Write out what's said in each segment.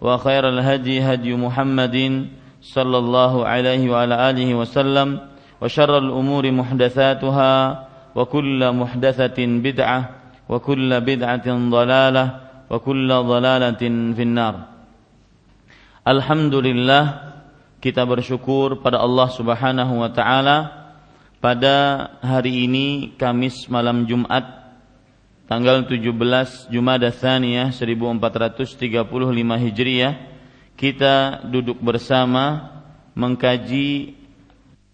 وخير الهدي هدي محمد صلى الله عليه وعلى آله وسلم وشر الأمور محدثاتها وكل محدثة بدعة وكل بدعة ضلالة وكل ضلالة في النار Alhamdulillah kita bersyukur pada Allah Subhanahu wa taala pada hari ini Kamis malam Jumat tanggal 17 Jumada Tsaniyah 1435 Hijriah kita duduk bersama mengkaji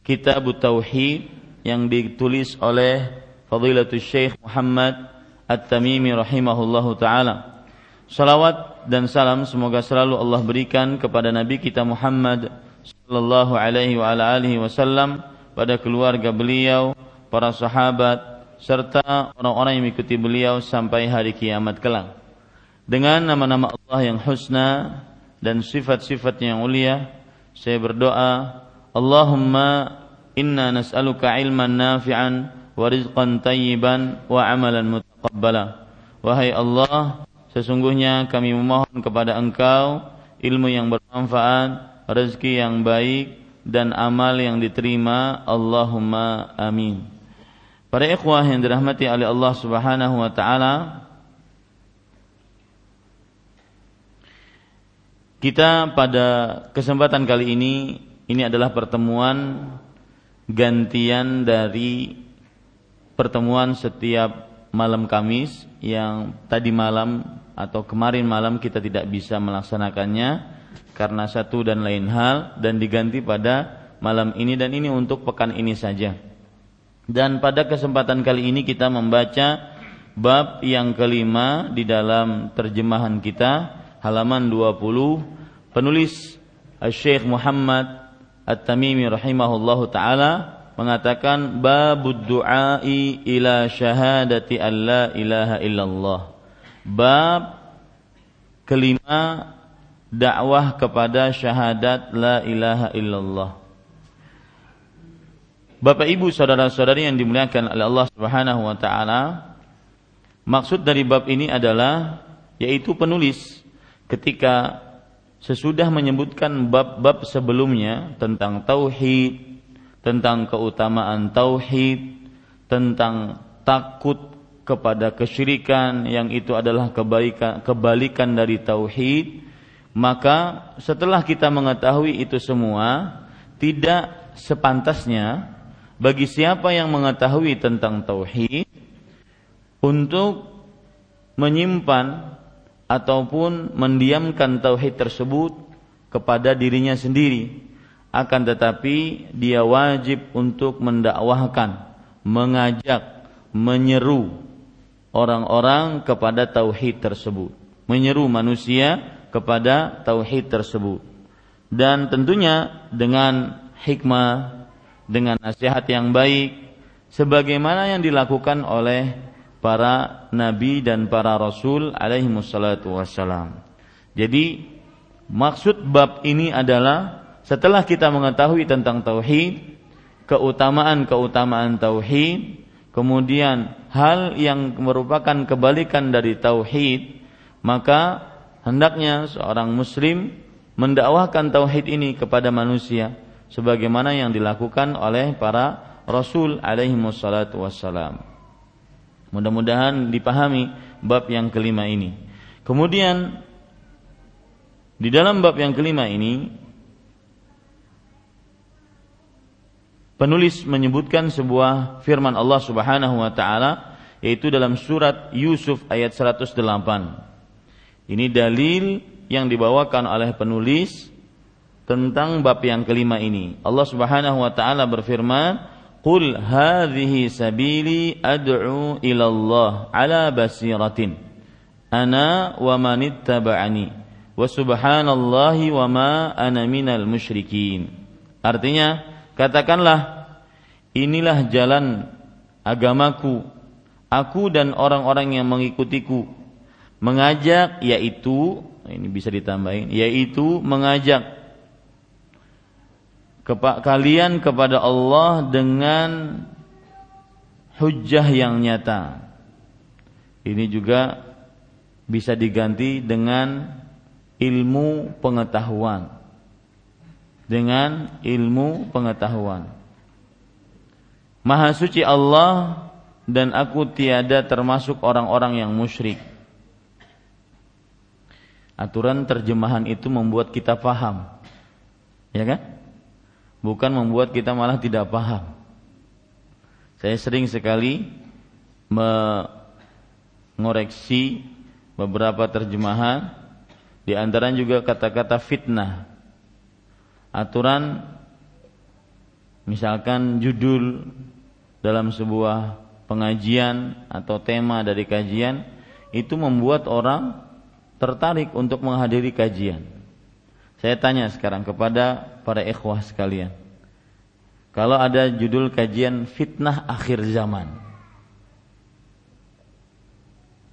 kitab Tauhid yang ditulis oleh Fadilatul Syekh Muhammad At-Tamimi rahimahullahu taala. Salawat dan salam semoga selalu Allah berikan kepada Nabi kita Muhammad sallallahu alaihi wa alihi wasallam pada keluarga beliau, para sahabat, serta orang-orang yang mengikuti beliau sampai hari kiamat kelak. Dengan nama-nama Allah yang husna dan sifat-sifat yang mulia, saya berdoa, Allahumma inna nas'aluka ilman nafi'an wa rizqan tayyiban wa amalan mutaqabbala. Wahai Allah, sesungguhnya kami memohon kepada Engkau ilmu yang bermanfaat, rezeki yang baik dan amal yang diterima. Allahumma amin. Para ikhwah yang dirahmati oleh Allah Subhanahu wa taala, kita pada kesempatan kali ini ini adalah pertemuan gantian dari pertemuan setiap malam Kamis yang tadi malam atau kemarin malam kita tidak bisa melaksanakannya karena satu dan lain hal dan diganti pada malam ini dan ini untuk pekan ini saja. Dan pada kesempatan kali ini kita membaca bab yang kelima di dalam terjemahan kita halaman 20 penulis Syekh Muhammad At-Tamimi rahimahullahu taala mengatakan babud du'ai ila syahadati alla ilaha illallah. Bab kelima dakwah kepada syahadat la ilaha illallah. Bapak Ibu saudara-saudari yang dimuliakan oleh Allah Subhanahu wa taala, maksud dari bab ini adalah yaitu penulis ketika sesudah menyebutkan bab-bab sebelumnya tentang tauhid, tentang keutamaan tauhid, tentang takut kepada kesyirikan yang itu adalah kebaikan kebalikan dari tauhid, maka setelah kita mengetahui itu semua, tidak sepantasnya bagi siapa yang mengetahui tentang tauhid untuk menyimpan ataupun mendiamkan tauhid tersebut kepada dirinya sendiri akan tetapi dia wajib untuk mendakwahkan mengajak menyeru orang-orang kepada tauhid tersebut. Menyeru manusia kepada tauhid tersebut. Dan tentunya dengan hikmah dengan nasihat yang baik sebagaimana yang dilakukan oleh para nabi dan para rasul alaihi wassalatu wassalam. Jadi maksud bab ini adalah setelah kita mengetahui tentang tauhid keutamaan-keutamaan tauhid, kemudian hal yang merupakan kebalikan dari tauhid, maka hendaknya seorang muslim mendakwahkan tauhid ini kepada manusia sebagaimana yang dilakukan oleh para rasul alaihi wassalatu wassalam. Mudah-mudahan dipahami bab yang kelima ini. Kemudian di dalam bab yang kelima ini penulis menyebutkan sebuah firman Allah Subhanahu wa taala yaitu dalam surat Yusuf ayat 108. Ini dalil yang dibawakan oleh penulis tentang bab yang kelima ini. Allah Subhanahu wa taala berfirman, "Qul hadhihi sabili ad'u ila Allah ala basiratin ana wa man ittaba'ani wa subhanallahi wa ma ana minal musyrikin." Artinya, Katakanlah, inilah jalan agamaku, aku dan orang-orang yang mengikutiku. Mengajak yaitu, ini bisa ditambahin, yaitu mengajak kepa kalian kepada Allah dengan hujah yang nyata. Ini juga bisa diganti dengan ilmu pengetahuan dengan ilmu pengetahuan. Maha suci Allah dan aku tiada termasuk orang-orang yang musyrik. Aturan terjemahan itu membuat kita paham. Ya kan? Bukan membuat kita malah tidak paham. Saya sering sekali mengoreksi beberapa terjemahan di antara juga kata-kata fitnah aturan misalkan judul dalam sebuah pengajian atau tema dari kajian itu membuat orang tertarik untuk menghadiri kajian. Saya tanya sekarang kepada para ikhwah sekalian. Kalau ada judul kajian fitnah akhir zaman.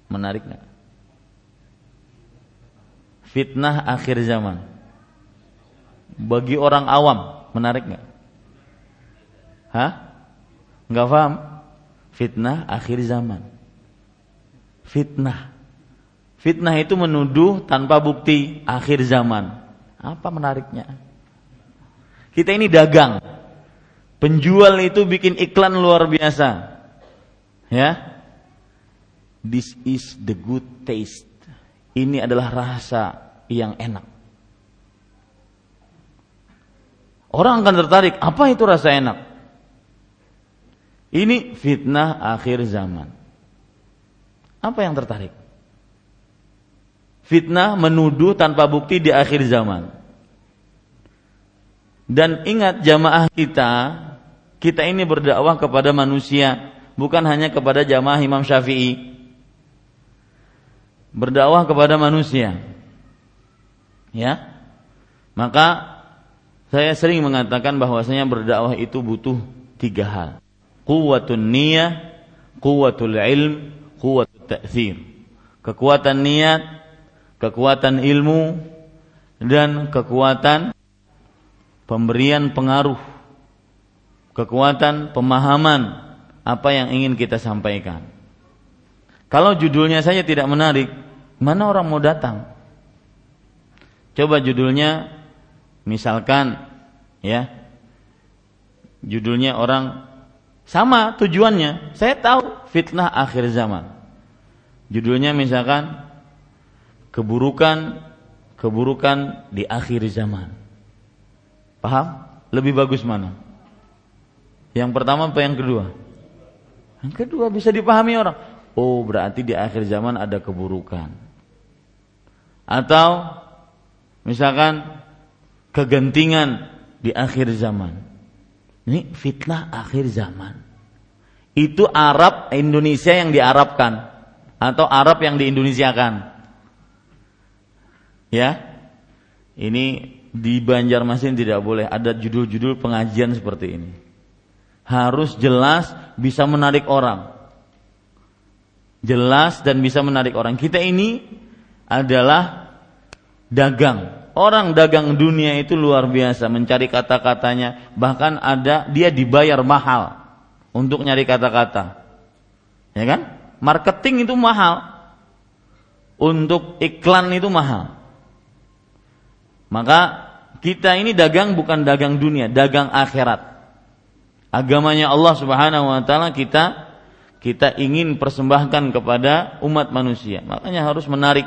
Menarik nggak? Fitnah akhir zaman bagi orang awam menarik nggak? Hah? Nggak paham? Fitnah akhir zaman. Fitnah. Fitnah itu menuduh tanpa bukti akhir zaman. Apa menariknya? Kita ini dagang. Penjual itu bikin iklan luar biasa. Ya. This is the good taste. Ini adalah rasa yang enak. Orang akan tertarik, apa itu rasa enak? Ini fitnah akhir zaman. Apa yang tertarik? Fitnah menuduh tanpa bukti di akhir zaman. Dan ingat jamaah kita, kita ini berdakwah kepada manusia, bukan hanya kepada jamaah Imam Syafi'i. Berdakwah kepada manusia. Ya. Maka saya sering mengatakan bahwasanya berdakwah itu butuh tiga hal. Quwwatun niyah, quwwatul ilm, quwwatut ta'thir. Kekuatan niat, kekuatan ilmu dan kekuatan pemberian pengaruh. Kekuatan pemahaman apa yang ingin kita sampaikan. Kalau judulnya saja tidak menarik, mana orang mau datang? Coba judulnya Misalkan ya judulnya orang sama tujuannya. Saya tahu fitnah akhir zaman. Judulnya misalkan keburukan keburukan di akhir zaman. Paham? Lebih bagus mana? Yang pertama apa yang kedua? Yang kedua bisa dipahami orang. Oh, berarti di akhir zaman ada keburukan. Atau misalkan kegentingan di akhir zaman. Ini fitnah akhir zaman. Itu Arab Indonesia yang diarabkan atau Arab yang diindonesiakan. Ya. Ini di Banjarmasin tidak boleh ada judul-judul pengajian seperti ini. Harus jelas bisa menarik orang. Jelas dan bisa menarik orang. Kita ini adalah dagang Orang dagang dunia itu luar biasa mencari kata-katanya, bahkan ada dia dibayar mahal untuk nyari kata-kata. Ya kan? Marketing itu mahal. Untuk iklan itu mahal. Maka kita ini dagang bukan dagang dunia, dagang akhirat. Agamanya Allah Subhanahu wa taala kita kita ingin persembahkan kepada umat manusia. Makanya harus menarik.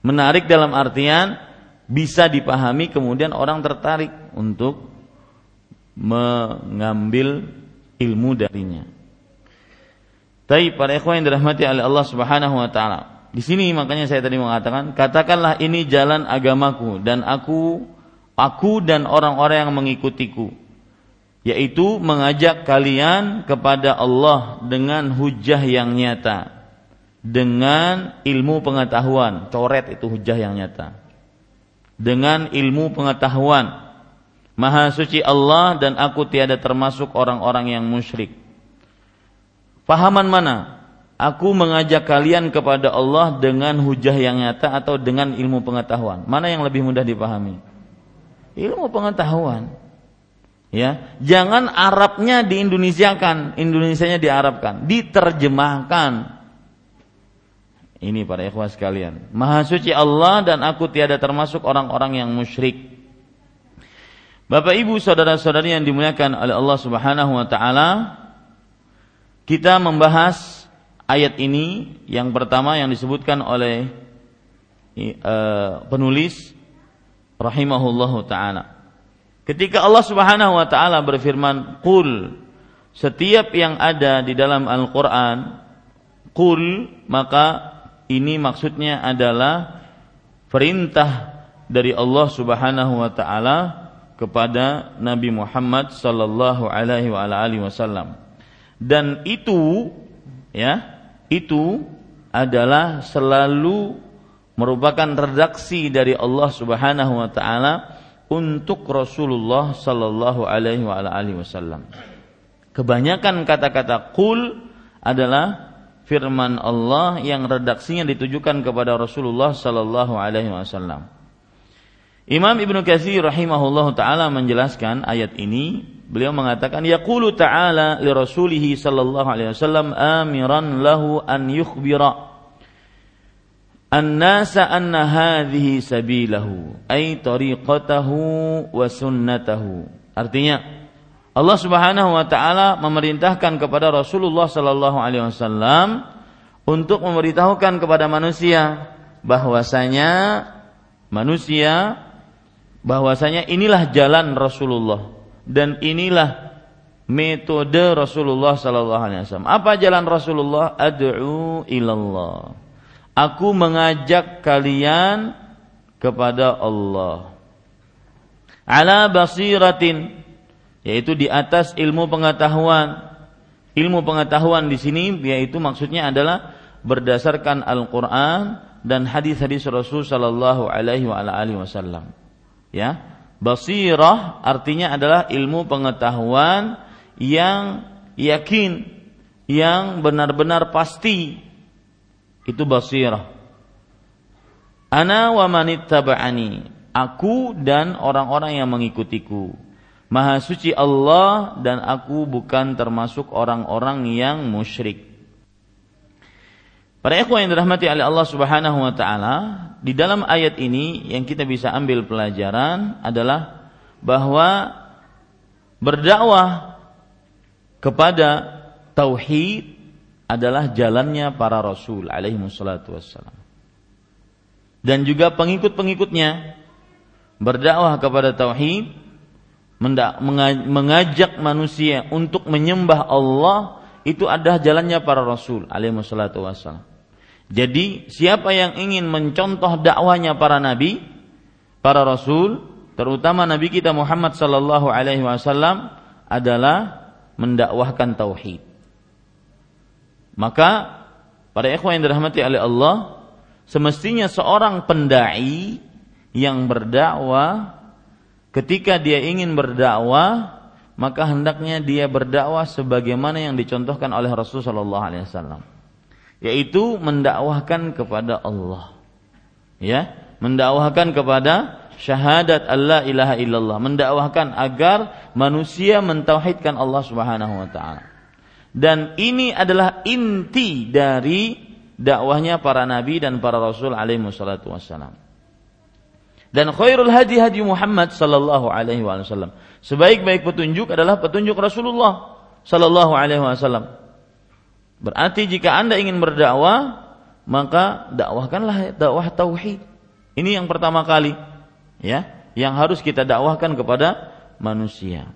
Menarik dalam artian bisa dipahami kemudian orang tertarik untuk mengambil ilmu darinya. Tapi para ikhwan yang dirahmati oleh Allah Subhanahu wa taala. Di sini makanya saya tadi mengatakan, katakanlah ini jalan agamaku dan aku aku dan orang-orang yang mengikutiku. Yaitu mengajak kalian kepada Allah dengan hujah yang nyata. Dengan ilmu pengetahuan. Coret itu hujah yang nyata. Dengan ilmu pengetahuan. Maha suci Allah dan aku tiada termasuk orang-orang yang musyrik. Pahaman mana? Aku mengajak kalian kepada Allah dengan hujah yang nyata atau dengan ilmu pengetahuan. Mana yang lebih mudah dipahami? Ilmu pengetahuan. Ya, jangan Arabnya di Indonesia kan, Indonesianya di Arabkan, diterjemahkan. Ini para ikhwah sekalian. Maha suci Allah dan aku tiada termasuk orang-orang yang musyrik. Bapak Ibu saudara-saudari yang dimuliakan oleh Allah Subhanahu wa taala, kita membahas ayat ini yang pertama yang disebutkan oleh uh, penulis rahimahullahu taala. Ketika Allah Subhanahu wa taala berfirman, "Qul" setiap yang ada di dalam Al-Qur'an, "Qul" maka ini maksudnya adalah perintah dari Allah Subhanahu wa taala kepada Nabi Muhammad sallallahu alaihi wasallam. Dan itu ya, itu adalah selalu merupakan redaksi dari Allah Subhanahu wa taala untuk Rasulullah sallallahu alaihi wasallam. Kebanyakan kata-kata kul adalah firman Allah yang redaksinya ditujukan kepada Rasulullah sallallahu alaihi wasallam. Imam Ibnu Katsir rahimahullahu taala menjelaskan ayat ini, beliau mengatakan yaqulu ta'ala li rasulih sallallahu alaihi wasallam amiran lahu an yukhbira an-nasa anna hadhihi sabilahu ay tariqatahu wa sunnatahu. Artinya Allah Subhanahu wa taala memerintahkan kepada Rasulullah sallallahu alaihi wasallam untuk memberitahukan kepada manusia bahwasanya manusia bahwasanya inilah jalan Rasulullah dan inilah metode Rasulullah sallallahu alaihi wasallam. Apa jalan Rasulullah? Ad'u ilallah. Aku mengajak kalian kepada Allah. Ala basiratin yaitu di atas ilmu pengetahuan. Ilmu pengetahuan di sini yaitu maksudnya adalah berdasarkan Al-Qur'an dan hadis-hadis Rasul sallallahu alaihi wasallam. Ya. Basirah artinya adalah ilmu pengetahuan yang yakin, yang benar-benar pasti. Itu basirah. Ana wa manittaba'ani. Aku dan orang-orang yang mengikutiku. Maha suci Allah dan aku bukan termasuk orang-orang yang musyrik. Para ikhwan yang dirahmati oleh Allah Subhanahu wa taala, di dalam ayat ini yang kita bisa ambil pelajaran adalah bahwa berdakwah kepada tauhid adalah jalannya para rasul alaihi wassalatu wassalam. Dan juga pengikut-pengikutnya berdakwah kepada tauhid mengajak manusia untuk menyembah Allah itu adalah jalannya para rasul alaihi wassalatu wassalam. Jadi siapa yang ingin mencontoh dakwanya para nabi, para rasul, terutama nabi kita Muhammad sallallahu alaihi wasallam adalah mendakwahkan tauhid. Maka para ikhwan yang dirahmati oleh Allah, semestinya seorang pendai yang berdakwah ketika dia ingin berdakwah maka hendaknya dia berdakwah sebagaimana yang dicontohkan oleh Rasulullah sallallahu alaihi wasallam yaitu mendakwahkan kepada Allah ya mendakwahkan kepada syahadat Allah ilaha illallah, mendakwahkan agar manusia mentauhidkan Allah Subhanahu wa taala. Dan ini adalah inti dari dakwahnya para nabi dan para rasul alaihi wassalatu wassalam. Dan khairul hadi hadi Muhammad sallallahu alaihi wasallam. Sebaik-baik petunjuk adalah petunjuk Rasulullah sallallahu alaihi wasallam. Berarti jika Anda ingin berdakwah, maka dakwahkanlah dakwah tauhid. Ini yang pertama kali ya yang harus kita dakwahkan kepada manusia.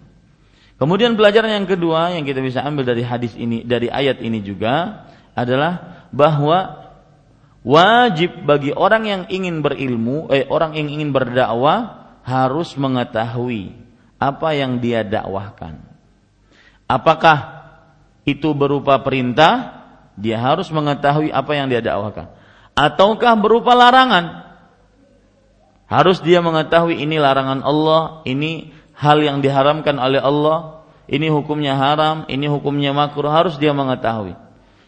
Kemudian pelajaran yang kedua yang kita bisa ambil dari hadis ini dari ayat ini juga adalah bahwa wajib bagi orang yang ingin berilmu eh orang yang ingin berdakwah harus mengetahui apa yang dia dakwahkan. Apakah itu berupa perintah? Dia harus mengetahui apa yang dia dakwahkan. Ataukah berupa larangan? Harus dia mengetahui ini larangan Allah, ini hal yang diharamkan oleh Allah, ini hukumnya haram, ini hukumnya makruh, harus dia mengetahui.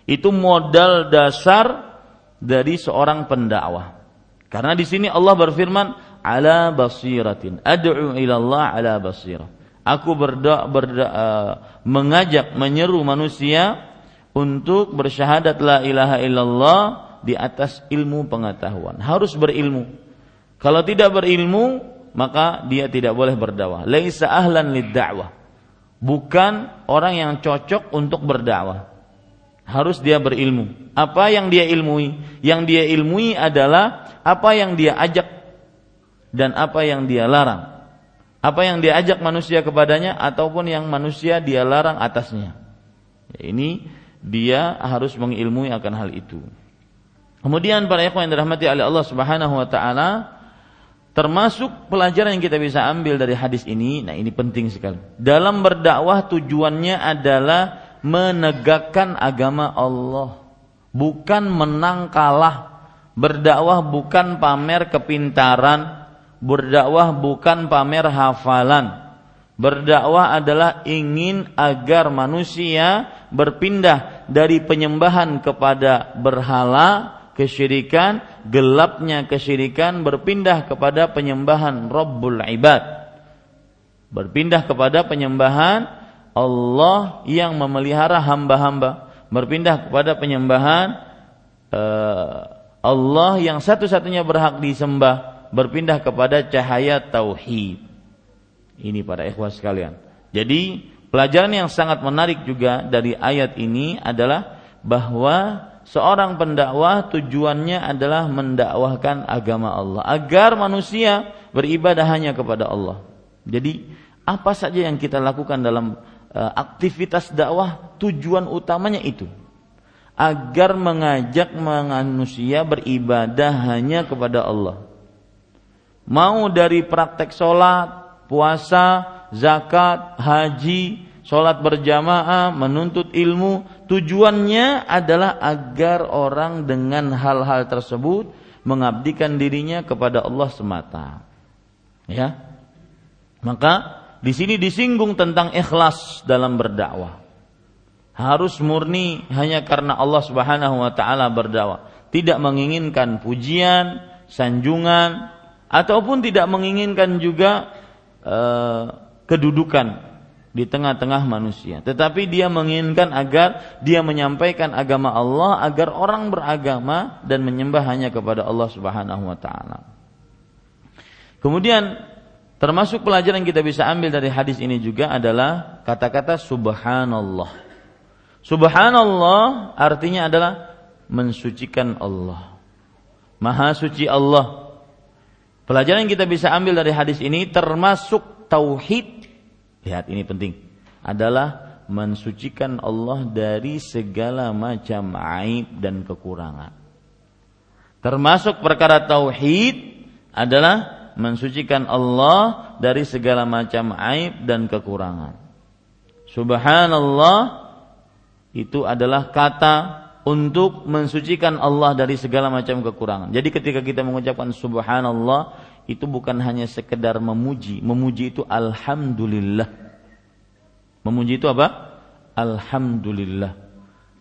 Itu modal dasar dari seorang pendakwah. Karena di sini Allah berfirman, "Ala basiratin, ad'u ila Allah ala basirah." Aku berdoa, berda, uh, mengajak, menyeru manusia untuk bersyahadat la ilaha illallah di atas ilmu pengetahuan. Harus berilmu kalau tidak berilmu, maka dia tidak boleh berdakwah. Laisa ahlan lid dakwah. Bukan orang yang cocok untuk berdakwah. Harus dia berilmu. Apa yang dia ilmui? Yang dia ilmui adalah apa yang dia ajak dan apa yang dia larang. Apa yang dia ajak manusia kepadanya ataupun yang manusia dia larang atasnya. Ini dia harus mengilmui akan hal itu. Kemudian para ikhwan yang dirahmati oleh Allah Subhanahu wa taala, Termasuk pelajaran yang kita bisa ambil dari hadis ini, nah ini penting sekali. Dalam berdakwah tujuannya adalah menegakkan agama Allah, bukan menang kalah. Berdakwah bukan pamer kepintaran, berdakwah bukan pamer hafalan. Berdakwah adalah ingin agar manusia berpindah dari penyembahan kepada berhala kesyirikan, gelapnya kesyirikan berpindah kepada penyembahan Rabbul Ibad. Berpindah kepada penyembahan Allah yang memelihara hamba-hamba. Berpindah kepada penyembahan uh, Allah yang satu-satunya berhak disembah. Berpindah kepada cahaya tauhid. Ini para ikhwas sekalian. Jadi pelajaran yang sangat menarik juga dari ayat ini adalah bahwa seorang pendakwah tujuannya adalah mendakwahkan agama Allah agar manusia beribadah hanya kepada Allah. Jadi apa saja yang kita lakukan dalam uh, aktivitas dakwah tujuan utamanya itu agar mengajak manusia beribadah hanya kepada Allah. Mau dari praktek sholat, puasa, zakat, haji, sholat berjamaah, menuntut ilmu, tujuannya adalah agar orang dengan hal-hal tersebut mengabdikan dirinya kepada Allah semata. Ya. Maka di sini disinggung tentang ikhlas dalam berdakwah. Harus murni hanya karena Allah Subhanahu wa taala berdakwah, tidak menginginkan pujian, sanjungan ataupun tidak menginginkan juga uh, kedudukan di tengah-tengah manusia. Tetapi dia menginginkan agar dia menyampaikan agama Allah agar orang beragama dan menyembah hanya kepada Allah Subhanahu wa taala. Kemudian termasuk pelajaran yang kita bisa ambil dari hadis ini juga adalah kata-kata subhanallah. Subhanallah artinya adalah mensucikan Allah. Maha suci Allah. Pelajaran yang kita bisa ambil dari hadis ini termasuk tauhid lihat ini penting adalah mensucikan Allah dari segala macam aib dan kekurangan. Termasuk perkara tauhid adalah mensucikan Allah dari segala macam aib dan kekurangan. Subhanallah itu adalah kata untuk mensucikan Allah dari segala macam kekurangan. Jadi ketika kita mengucapkan subhanallah itu bukan hanya sekedar memuji. Memuji itu alhamdulillah. Memuji itu apa? Alhamdulillah.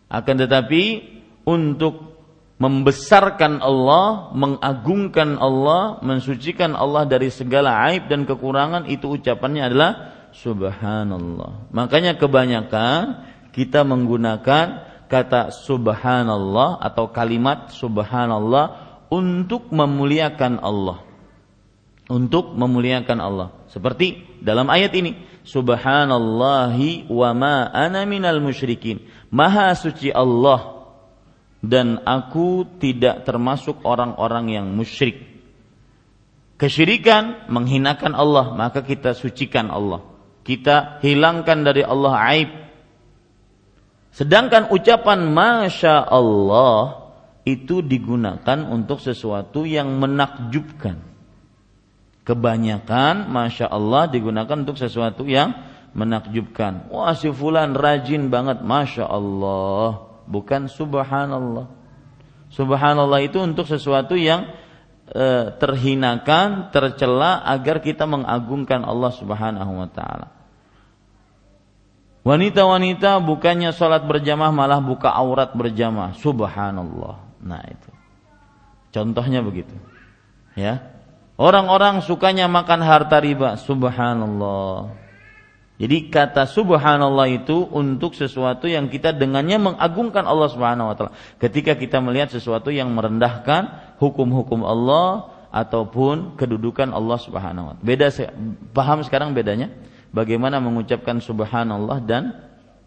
Akan tetapi untuk membesarkan Allah, mengagungkan Allah, mensucikan Allah dari segala aib dan kekurangan itu ucapannya adalah subhanallah. Makanya kebanyakan kita menggunakan kata subhanallah atau kalimat subhanallah untuk memuliakan Allah. Untuk memuliakan Allah. Seperti dalam ayat ini, subhanallahi wa ma ana minal musyrikin. Maha suci Allah dan aku tidak termasuk orang-orang yang musyrik. Kesyirikan menghinakan Allah, maka kita sucikan Allah. Kita hilangkan dari Allah aib. Sedangkan ucapan Masya Allah itu digunakan untuk sesuatu yang menakjubkan. Kebanyakan Masya Allah digunakan untuk sesuatu yang menakjubkan. Wah si fulan rajin banget Masya Allah bukan subhanallah. Subhanallah itu untuk sesuatu yang e, terhinakan, tercela agar kita mengagungkan Allah Subhanahu wa taala. Wanita-wanita bukannya sholat berjamaah malah buka aurat berjamaah. Subhanallah. Nah itu. Contohnya begitu. Ya. Orang-orang sukanya makan harta riba. Subhanallah. Jadi kata subhanallah itu untuk sesuatu yang kita dengannya mengagungkan Allah Subhanahu wa taala. Ketika kita melihat sesuatu yang merendahkan hukum-hukum Allah ataupun kedudukan Allah Subhanahu wa taala. Beda paham sekarang bedanya? Bagaimana mengucapkan subhanallah dan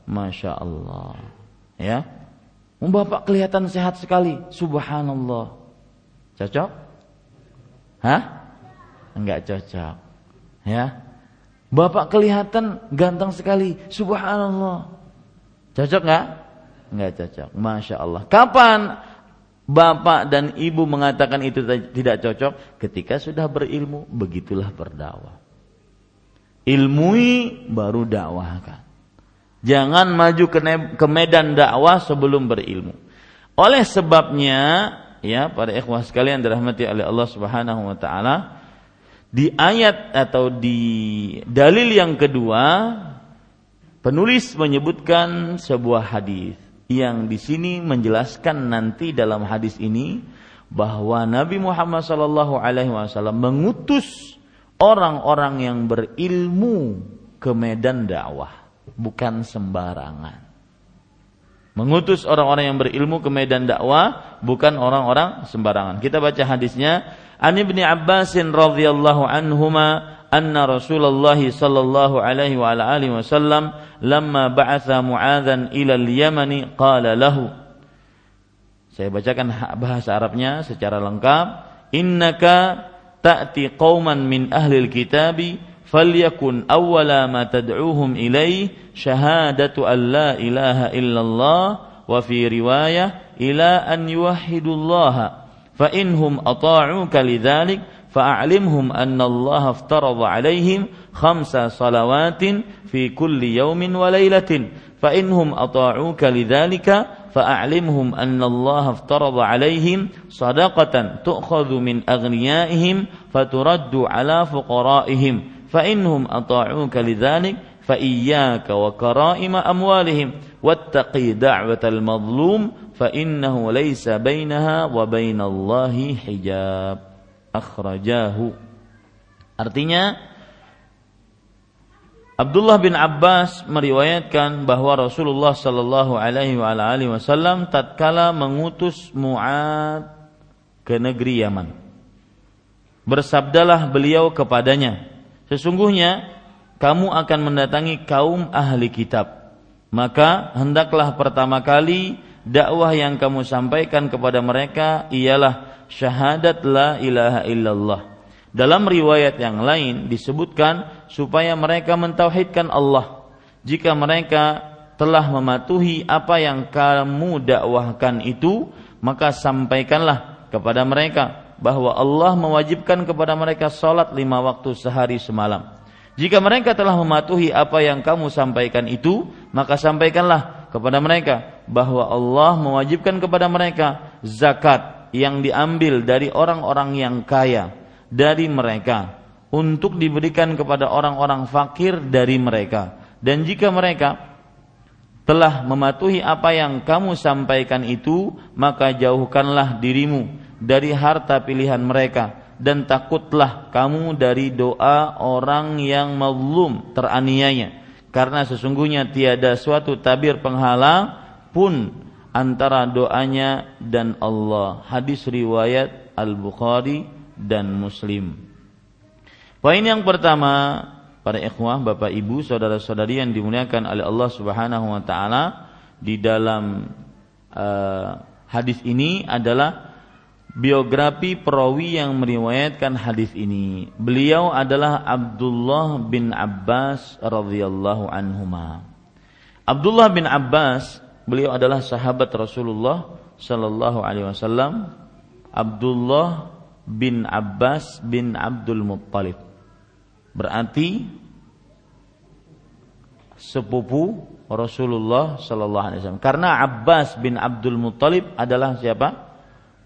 masya Allah. Ya. Bapak kelihatan sehat sekali. Subhanallah. Cocok? Hah? Enggak cocok. Ya Bapak kelihatan ganteng sekali. Subhanallah. Cocok nggak? Nggak cocok. Masya Allah. Kapan bapak dan ibu mengatakan itu tidak cocok? Ketika sudah berilmu, begitulah berdakwah. Ilmui baru dakwahkan. Jangan maju ke, medan dakwah sebelum berilmu. Oleh sebabnya, ya para ikhwah sekalian dirahmati oleh Allah Subhanahu wa taala, di ayat atau di dalil yang kedua penulis menyebutkan sebuah hadis yang di sini menjelaskan nanti dalam hadis ini bahwa Nabi Muhammad SAW Alaihi Wasallam mengutus orang-orang yang berilmu ke medan dakwah bukan sembarangan. Mengutus orang-orang yang berilmu ke medan dakwah bukan orang-orang sembarangan. Kita baca hadisnya An Ibnu Abbas radhiyallahu anhuma anna Rasulullah sallallahu alaihi wa ala alihi wasallam lamma ba'atha Mu'adzan ila al-Yaman qala lahu. Saya bacakan bahasa Arabnya secara lengkap. Innaka تأتي قوما من أهل الكتاب فليكن أول ما تدعوهم إليه شهادة أن لا إله إلا الله وفي رواية إلى أن يوحدوا الله. فإنهم أطاعوك لذلك فأعلمهم أن الله افترض عليهم خمس صلوات في كل يوم وليلة. فإنهم أطاعوك لذلك فأعلمهم أن الله افترض عليهم صدقة تؤخذ من أغنيائهم فترد على فقرائهم فإنهم أطاعوك لذلك فإياك وكرائم أموالهم واتقي دعوة المظلوم فإنه ليس بينها وبين الله حجاب. أخرجاه. Artinya Abdullah bin Abbas meriwayatkan bahwa Rasulullah Shallallahu Alaihi Wasallam tatkala mengutus Muad ke negeri Yaman. Bersabdalah beliau kepadanya, sesungguhnya kamu akan mendatangi kaum ahli kitab. Maka hendaklah pertama kali dakwah yang kamu sampaikan kepada mereka ialah syahadat la ilaha illallah. Dalam riwayat yang lain disebutkan supaya mereka mentauhidkan Allah. Jika mereka telah mematuhi apa yang kamu dakwahkan itu, maka sampaikanlah kepada mereka bahwa Allah mewajibkan kepada mereka salat lima waktu sehari semalam jika mereka telah mematuhi apa yang kamu sampaikan itu, maka sampaikanlah kepada mereka bahwa Allah mewajibkan kepada mereka zakat yang diambil dari orang-orang yang kaya dari mereka untuk diberikan kepada orang-orang fakir dari mereka. Dan jika mereka telah mematuhi apa yang kamu sampaikan itu, maka jauhkanlah dirimu dari harta pilihan mereka dan takutlah kamu dari doa orang yang mazlum teraniaya karena sesungguhnya tiada suatu tabir penghalang pun antara doanya dan Allah. Hadis riwayat Al-Bukhari dan Muslim. Poin yang pertama, para ikhwah, Bapak Ibu, saudara-saudari yang dimuliakan oleh Allah Subhanahu wa taala di dalam uh, hadis ini adalah biografi perawi yang meriwayatkan hadis ini. Beliau adalah Abdullah bin Abbas radhiyallahu anhuma. Abdullah bin Abbas, beliau adalah sahabat Rasulullah sallallahu alaihi wasallam. Abdullah bin Abbas bin Abdul Muttalib. Berarti sepupu Rasulullah sallallahu alaihi wasallam. Karena Abbas bin Abdul Muttalib adalah siapa?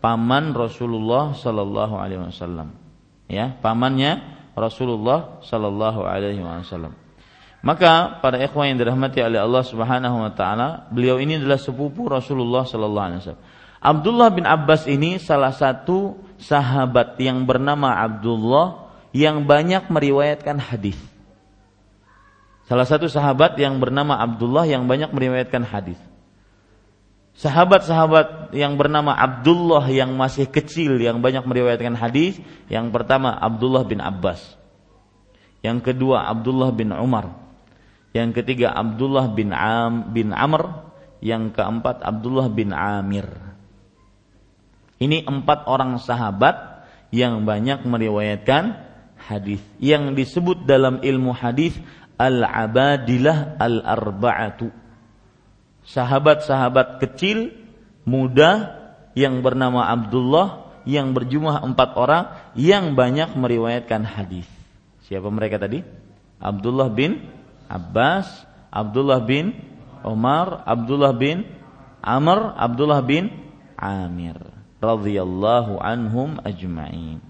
paman Rasulullah sallallahu alaihi wasallam. Ya, pamannya Rasulullah sallallahu alaihi wasallam. Maka para ikhwan yang dirahmati oleh Allah Subhanahu wa taala, beliau ini adalah sepupu Rasulullah sallallahu alaihi wasallam. Abdullah bin Abbas ini salah satu sahabat yang bernama Abdullah yang banyak meriwayatkan hadis. Salah satu sahabat yang bernama Abdullah yang banyak meriwayatkan hadis. Sahabat-sahabat yang bernama Abdullah yang masih kecil yang banyak meriwayatkan hadis yang pertama Abdullah bin Abbas. Yang kedua Abdullah bin Umar. Yang ketiga Abdullah bin Am bin Amr. Yang keempat Abdullah bin Amir ini empat orang sahabat yang banyak meriwayatkan hadis yang disebut dalam ilmu hadis al-abadilah al-arba'atu sahabat-sahabat kecil muda yang bernama Abdullah yang berjumlah empat orang yang banyak meriwayatkan hadis. Siapa mereka tadi? Abdullah bin Abbas, Abdullah bin Umar, Abdullah bin Amr, Abdullah bin Amir radhiyallahu anhum ajma'in.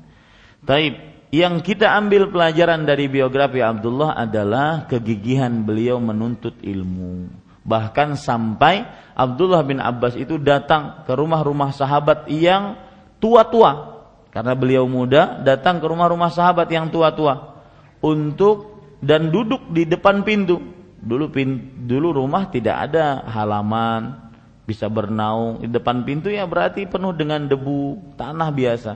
Taib, yang kita ambil pelajaran dari biografi Abdullah adalah kegigihan beliau menuntut ilmu Bahkan sampai Abdullah bin Abbas itu datang ke rumah-rumah sahabat yang tua-tua. Karena beliau muda, datang ke rumah-rumah sahabat yang tua-tua untuk dan duduk di depan pintu. Dulu pin, dulu rumah tidak ada halaman, bisa bernaung di depan pintu ya berarti penuh dengan debu tanah biasa.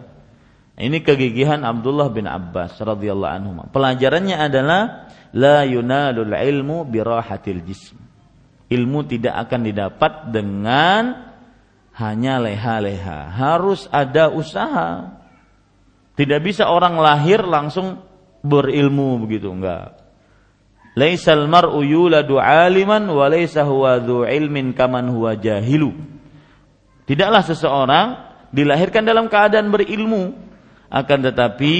Ini kegigihan Abdullah bin Abbas radhiyallahu anhu. Pelajarannya adalah la yunalul ilmu birahatil jism ilmu tidak akan didapat dengan hanya leha-leha. Harus ada usaha. Tidak bisa orang lahir langsung berilmu begitu, enggak. Laisal mar'u yuladu aliman wa laisa huwa dhu ilmin kaman huwa jahilu. Tidaklah seseorang dilahirkan dalam keadaan berilmu, akan tetapi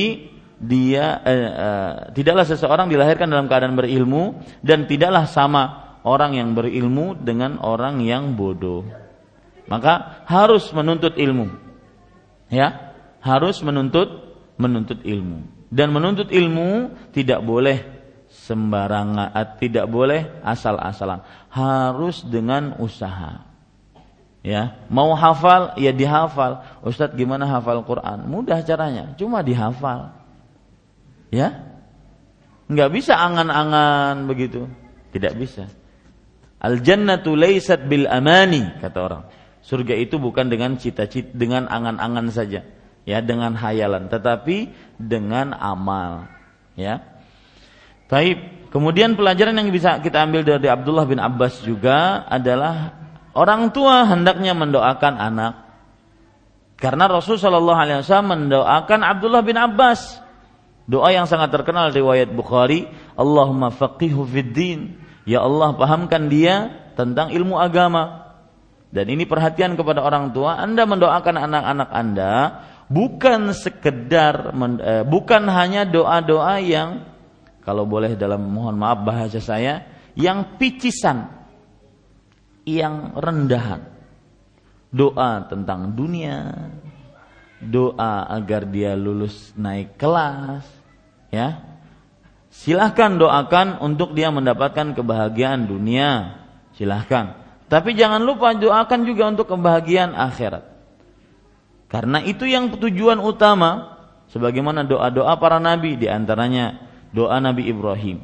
dia eh, eh, tidaklah seseorang dilahirkan dalam keadaan berilmu dan tidaklah sama orang yang berilmu dengan orang yang bodoh. Maka harus menuntut ilmu. Ya, harus menuntut menuntut ilmu. Dan menuntut ilmu tidak boleh sembarangan, eh, tidak boleh asal-asalan. Harus dengan usaha. Ya, mau hafal ya dihafal. Ustadz gimana hafal Quran? Mudah caranya, cuma dihafal. Ya, nggak bisa angan-angan begitu, tidak bisa. Al jannatu laysat bil amani kata orang. Surga itu bukan dengan cita-cita dengan angan-angan saja, ya dengan hayalan, tetapi dengan amal, ya. Baik, kemudian pelajaran yang bisa kita ambil dari Abdullah bin Abbas juga adalah orang tua hendaknya mendoakan anak. Karena Rasul Shallallahu Alaihi Wasallam mendoakan Abdullah bin Abbas. Doa yang sangat terkenal riwayat Bukhari, Allahumma faqihu fid Ya Allah pahamkan dia tentang ilmu agama. Dan ini perhatian kepada orang tua, Anda mendoakan anak-anak Anda bukan sekedar eh, bukan hanya doa-doa yang kalau boleh dalam mohon maaf bahasa saya yang picisan yang rendahan. Doa tentang dunia, doa agar dia lulus naik kelas, ya silahkan doakan untuk dia mendapatkan kebahagiaan dunia. silahkan. Tapi jangan lupa doakan juga untuk kebahagiaan akhirat. Karena itu yang tujuan utama sebagaimana doa-doa para nabi di antaranya doa Nabi Ibrahim.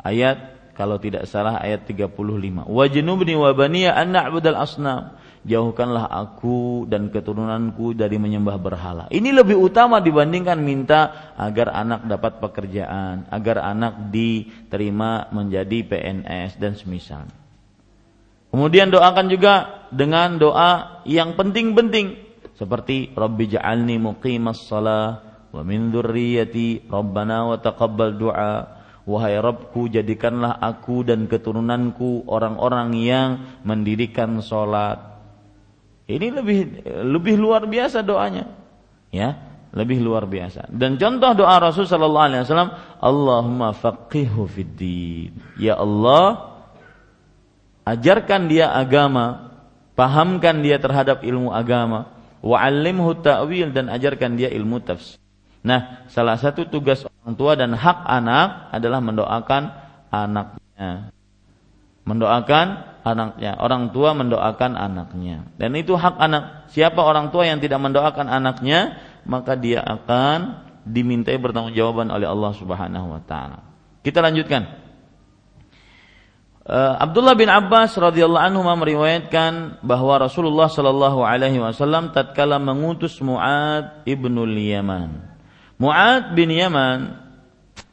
Ayat kalau tidak salah ayat 35. Wajnubni wa baniya an na'budal asnam. Jauhkanlah aku dan keturunanku dari menyembah berhala. Ini lebih utama dibandingkan minta agar anak dapat pekerjaan, agar anak diterima menjadi PNS dan semisal. Kemudian doakan juga dengan doa yang penting-penting seperti Rabbi ja'alni muqimas salah wa min dzurriyyati Rabbana wa taqabbal du'a Wahai Rabbku jadikanlah aku dan keturunanku orang-orang yang mendirikan sholat. Ini lebih lebih luar biasa doanya, ya, lebih luar biasa. Dan contoh doa Rasul Sallallahu Alaihi Wasallam, Allahumma faqihu fiddin. Ya Allah, ajarkan dia agama, pahamkan dia terhadap ilmu agama, wa'allimhu ta'wil dan ajarkan dia ilmu tafsir. Nah, salah satu tugas orang tua dan hak anak adalah mendoakan anaknya. Mendoakan anaknya. Orang tua mendoakan anaknya. Dan itu hak anak. Siapa orang tua yang tidak mendoakan anaknya, maka dia akan dimintai bertanggungjawaban oleh Allah Subhanahu wa taala. Kita lanjutkan. Uh, Abdullah bin Abbas radhiyallahu anhu meriwayatkan bahwa Rasulullah shallallahu alaihi wasallam tatkala mengutus Muad ibnul Yaman Mu'ad bin Yaman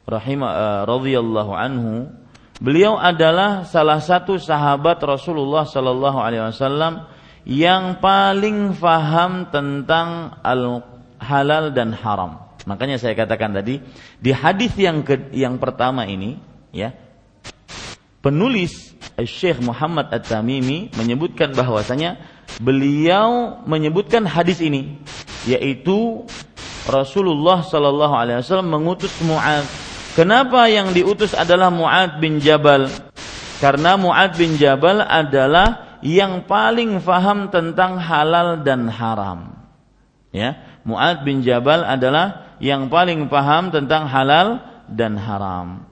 rahimah uh, radhiyallahu anhu beliau adalah salah satu sahabat Rasulullah sallallahu alaihi wasallam yang paling faham tentang al halal dan haram. Makanya saya katakan tadi di hadis yang ke, yang pertama ini ya penulis Syekh Muhammad At-Tamimi menyebutkan bahwasanya beliau menyebutkan hadis ini yaitu Rasulullah Shallallahu Alaihi Wasallam mengutus Muad. Kenapa yang diutus adalah Muad bin Jabal? Karena Muad bin Jabal adalah yang paling faham tentang halal dan haram. Ya, Muad bin Jabal adalah yang paling paham tentang halal dan haram.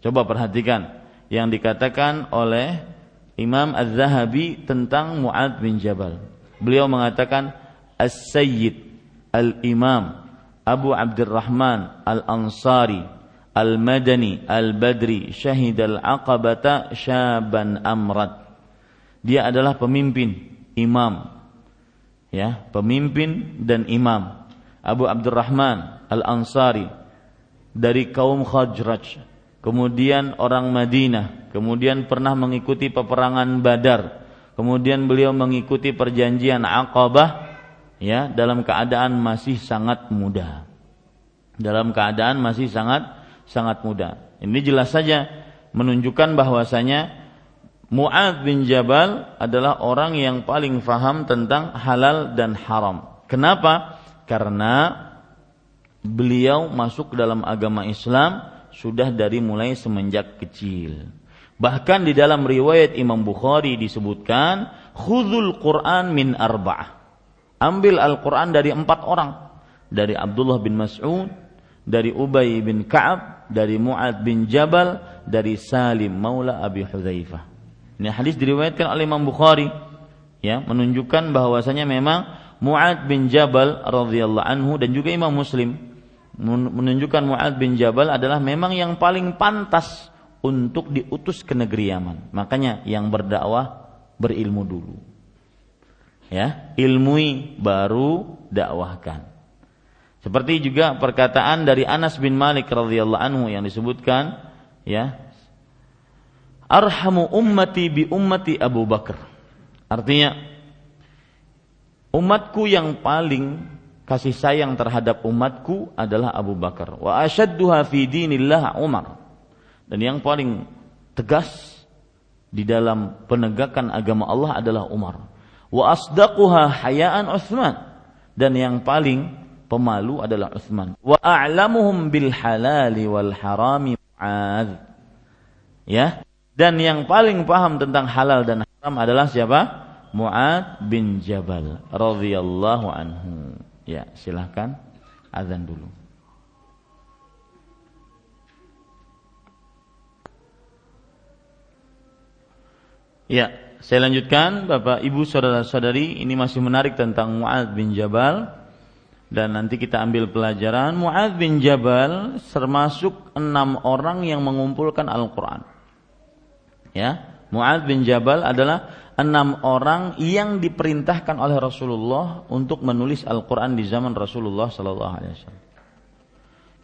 Coba perhatikan yang dikatakan oleh Imam Az-Zahabi tentang Muad bin Jabal. Beliau mengatakan As-Sayyid Al-Imam Abu Abdurrahman Al-Ansari Al-Madani Al-Badri Syahid Al-Aqabata Syaban Amrat. Dia adalah pemimpin Imam. Ya Pemimpin dan imam. Abu Abdurrahman Al-Ansari Dari kaum Khajraj Kemudian orang Madinah. Kemudian pernah mengikuti peperangan Badar. Kemudian beliau mengikuti perjanjian Aqabah ya dalam keadaan masih sangat muda. Dalam keadaan masih sangat sangat muda. Ini jelas saja menunjukkan bahwasanya Mu'ad bin Jabal adalah orang yang paling faham tentang halal dan haram. Kenapa? Karena beliau masuk dalam agama Islam sudah dari mulai semenjak kecil. Bahkan di dalam riwayat Imam Bukhari disebutkan, "Khudzul Qur'an min arba'ah." Ambil Al-Quran dari empat orang. Dari Abdullah bin Mas'ud, dari Ubay bin Ka'ab, dari Mu'ad bin Jabal, dari Salim Maula Abi Hudzaifah. Ini hadis diriwayatkan oleh Imam Bukhari ya menunjukkan bahwasanya memang Mu'ad bin Jabal radhiyallahu anhu dan juga Imam Muslim menunjukkan Mu'ad bin Jabal adalah memang yang paling pantas untuk diutus ke negeri Yaman. Makanya yang berdakwah berilmu dulu ya ilmui baru dakwahkan. Seperti juga perkataan dari Anas bin Malik radhiyallahu anhu yang disebutkan ya arhamu ummati bi ummati Abu Bakar. Artinya umatku yang paling kasih sayang terhadap umatku adalah Abu Bakar. Wa asyadduha fi dinillah Umar. Dan yang paling tegas di dalam penegakan agama Allah adalah Umar wa asdaquha hayaan Utsman dan yang paling pemalu adalah Utsman wa a'lamuhum bil halali wal harami Mu'adz. Ya? Dan yang paling paham tentang halal dan haram adalah siapa? Mu'ad bin Jabal radhiyallahu anhu. Ya silahkan azan dulu. Ya, saya lanjutkan Bapak Ibu saudara-saudari ini masih menarik tentang Mu'ad bin Jabal dan nanti kita ambil pelajaran Mu'ad bin Jabal termasuk enam orang yang mengumpulkan Al-Quran. Ya, Mu'ad bin Jabal adalah enam orang yang diperintahkan oleh Rasulullah untuk menulis Al-Quran di zaman Rasulullah Sallallahu Alaihi Wasallam.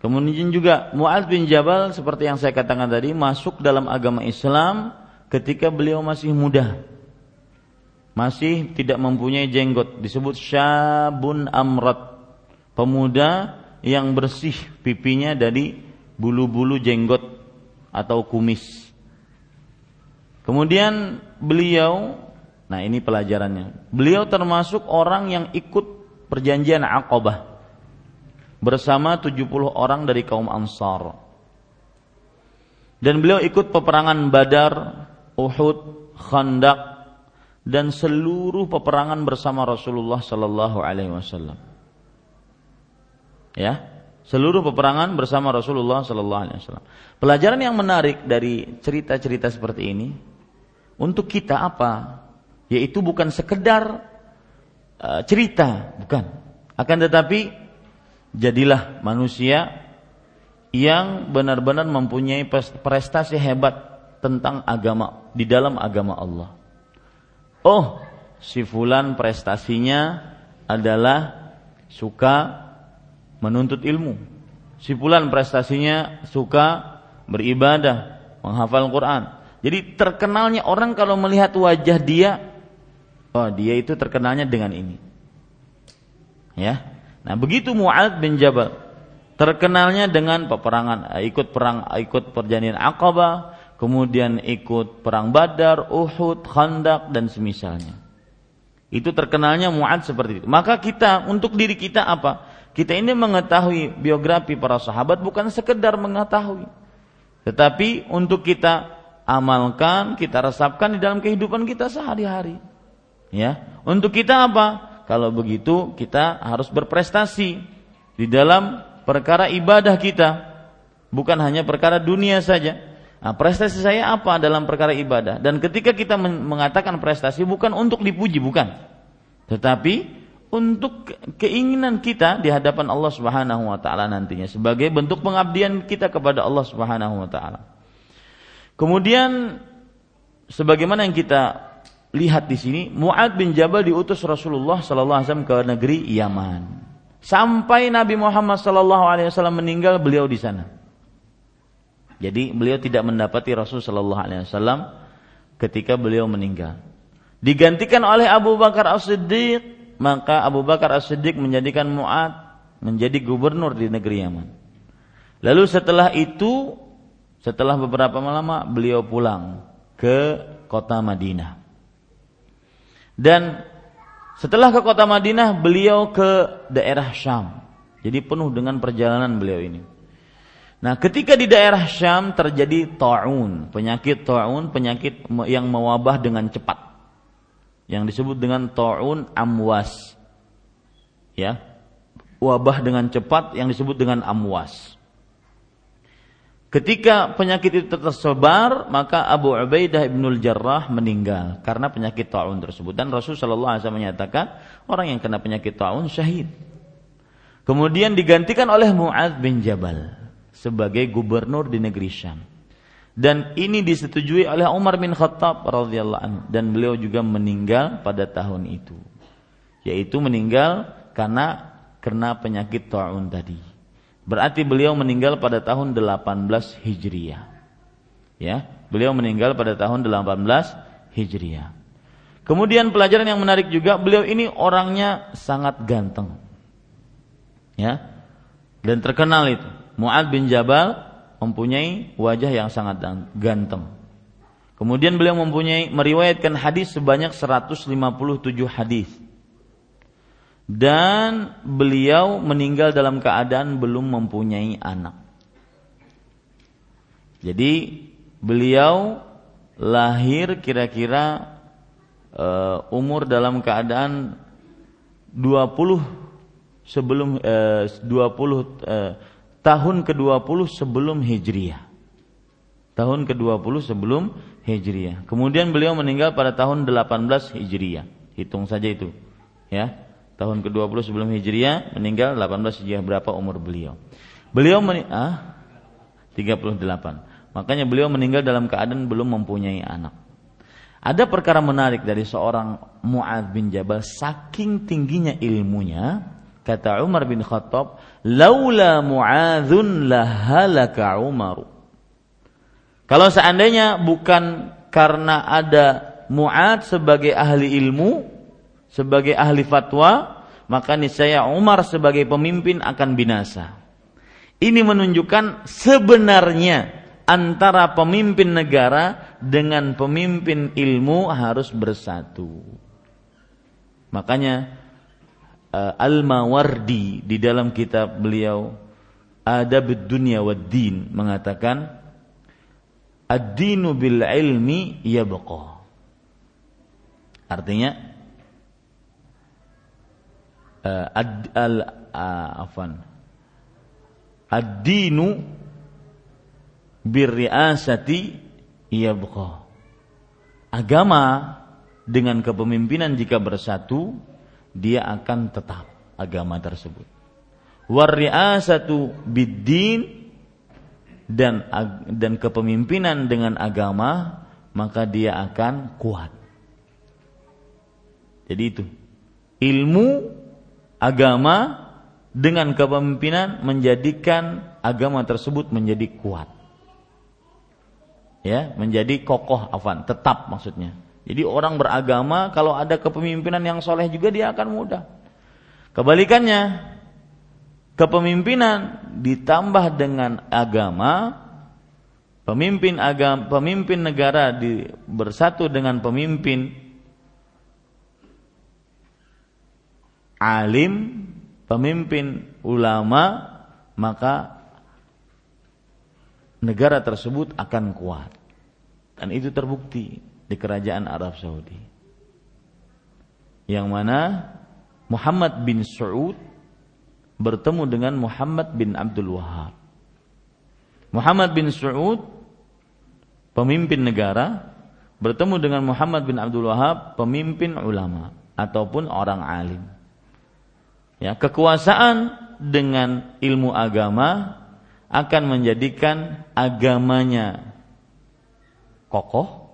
Kemudian juga Mu'ad bin Jabal seperti yang saya katakan tadi masuk dalam agama Islam ketika beliau masih muda. Masih tidak mempunyai jenggot, disebut syabun amrat. Pemuda yang bersih pipinya dari bulu-bulu jenggot atau kumis. Kemudian beliau, nah ini pelajarannya. Beliau termasuk orang yang ikut perjanjian Aqabah bersama 70 orang dari kaum Ansar. Dan beliau ikut peperangan Badar, Uhud, Khandaq dan seluruh peperangan bersama Rasulullah sallallahu alaihi wasallam. Ya, seluruh peperangan bersama Rasulullah sallallahu alaihi wasallam. Pelajaran yang menarik dari cerita-cerita seperti ini untuk kita apa? Yaitu bukan sekedar uh, cerita, bukan. Akan tetapi jadilah manusia yang benar-benar mempunyai prestasi hebat tentang agama di dalam agama Allah. Oh, si fulan prestasinya adalah suka menuntut ilmu. Si fulan prestasinya suka beribadah, menghafal Quran. Jadi terkenalnya orang kalau melihat wajah dia, oh dia itu terkenalnya dengan ini. Ya. Nah, begitu Mu'ad bin Jabal terkenalnya dengan peperangan, ikut perang, ikut perjanjian Aqabah, kemudian ikut perang Badar, Uhud, Khandaq dan semisalnya. Itu terkenalnya Mu'ad seperti itu. Maka kita untuk diri kita apa? Kita ini mengetahui biografi para sahabat bukan sekedar mengetahui. Tetapi untuk kita amalkan, kita resapkan di dalam kehidupan kita sehari-hari. Ya, untuk kita apa? Kalau begitu kita harus berprestasi di dalam perkara ibadah kita, bukan hanya perkara dunia saja. Nah, prestasi saya apa dalam perkara ibadah? Dan ketika kita mengatakan prestasi bukan untuk dipuji, bukan. Tetapi untuk keinginan kita di hadapan Allah Subhanahu wa taala nantinya sebagai bentuk pengabdian kita kepada Allah Subhanahu wa taala. Kemudian sebagaimana yang kita lihat di sini, Muad bin Jabal diutus Rasulullah sallallahu alaihi wasallam ke negeri Yaman. Sampai Nabi Muhammad sallallahu alaihi wasallam meninggal beliau di sana. Jadi beliau tidak mendapati Rasul Shallallahu Alaihi Wasallam ketika beliau meninggal. Digantikan oleh Abu Bakar As-Siddiq, maka Abu Bakar As-Siddiq menjadikan Mu'ad menjadi gubernur di negeri Yaman. Lalu setelah itu, setelah beberapa lama beliau pulang ke kota Madinah. Dan setelah ke kota Madinah, beliau ke daerah Syam. Jadi penuh dengan perjalanan beliau ini. Nah, ketika di daerah Syam terjadi taun, penyakit taun, penyakit yang mewabah dengan cepat. Yang disebut dengan taun amwas. Ya. Wabah dengan cepat yang disebut dengan amwas. Ketika penyakit itu tersebar, maka Abu Ubaidah ibnul Jarrah meninggal karena penyakit taun tersebut. Dan Rasul Shallallahu Alaihi Wasallam menyatakan orang yang kena penyakit taun syahid. Kemudian digantikan oleh Muadz bin Jabal sebagai gubernur di negeri Syam. Dan ini disetujui oleh Umar bin Khattab radhiyallahu anhu dan beliau juga meninggal pada tahun itu. Yaitu meninggal karena kena penyakit taun tadi. Berarti beliau meninggal pada tahun 18 Hijriah. Ya, beliau meninggal pada tahun 18 Hijriah. Kemudian pelajaran yang menarik juga, beliau ini orangnya sangat ganteng. Ya. Dan terkenal itu Mu'ad bin Jabal mempunyai wajah yang sangat ganteng. Kemudian beliau mempunyai meriwayatkan hadis sebanyak 157 hadis. Dan beliau meninggal dalam keadaan belum mempunyai anak. Jadi beliau lahir kira-kira uh, umur dalam keadaan 20 sebelum uh, 20 uh, tahun ke-20 sebelum Hijriah. tahun ke-20 sebelum Hijriah. Kemudian beliau meninggal pada tahun 18 Hijriah. Hitung saja itu. Ya. Tahun ke-20 sebelum Hijriah meninggal 18 Hijriah berapa umur beliau? Beliau men ah 38. Makanya beliau meninggal dalam keadaan belum mempunyai anak. Ada perkara menarik dari seorang Mu'ad bin Jabal saking tingginya ilmunya kata Umar bin Khattab laula Mu'adzun lahalaka Umaru kalau seandainya bukan karena ada Mu'ad sebagai ahli ilmu sebagai ahli fatwa maka niscaya Umar sebagai pemimpin akan binasa ini menunjukkan sebenarnya antara pemimpin negara dengan pemimpin ilmu harus bersatu. Makanya uh, Al-Mawardi di dalam kitab beliau Adab Dunia wa Din mengatakan Ad-dinu bil ilmi yabqa. Artinya uh, ad, al uh, afan ad-dinu birriasati yabqa. Agama dengan kepemimpinan jika bersatu dia akan tetap agama tersebut. Warriasatu biddin dan dan kepemimpinan dengan agama maka dia akan kuat. Jadi itu ilmu agama dengan kepemimpinan menjadikan agama tersebut menjadi kuat ya menjadi kokoh afan tetap maksudnya jadi orang beragama kalau ada kepemimpinan yang soleh juga dia akan mudah kebalikannya kepemimpinan ditambah dengan agama pemimpin agama pemimpin negara di, bersatu dengan pemimpin alim pemimpin ulama maka negara tersebut akan kuat. Dan itu terbukti di kerajaan Arab Saudi. Yang mana Muhammad bin Saud bertemu dengan Muhammad bin Abdul Wahab. Muhammad bin Saud pemimpin negara bertemu dengan Muhammad bin Abdul Wahab pemimpin ulama ataupun orang alim. Ya, kekuasaan dengan ilmu agama akan menjadikan agamanya kokoh,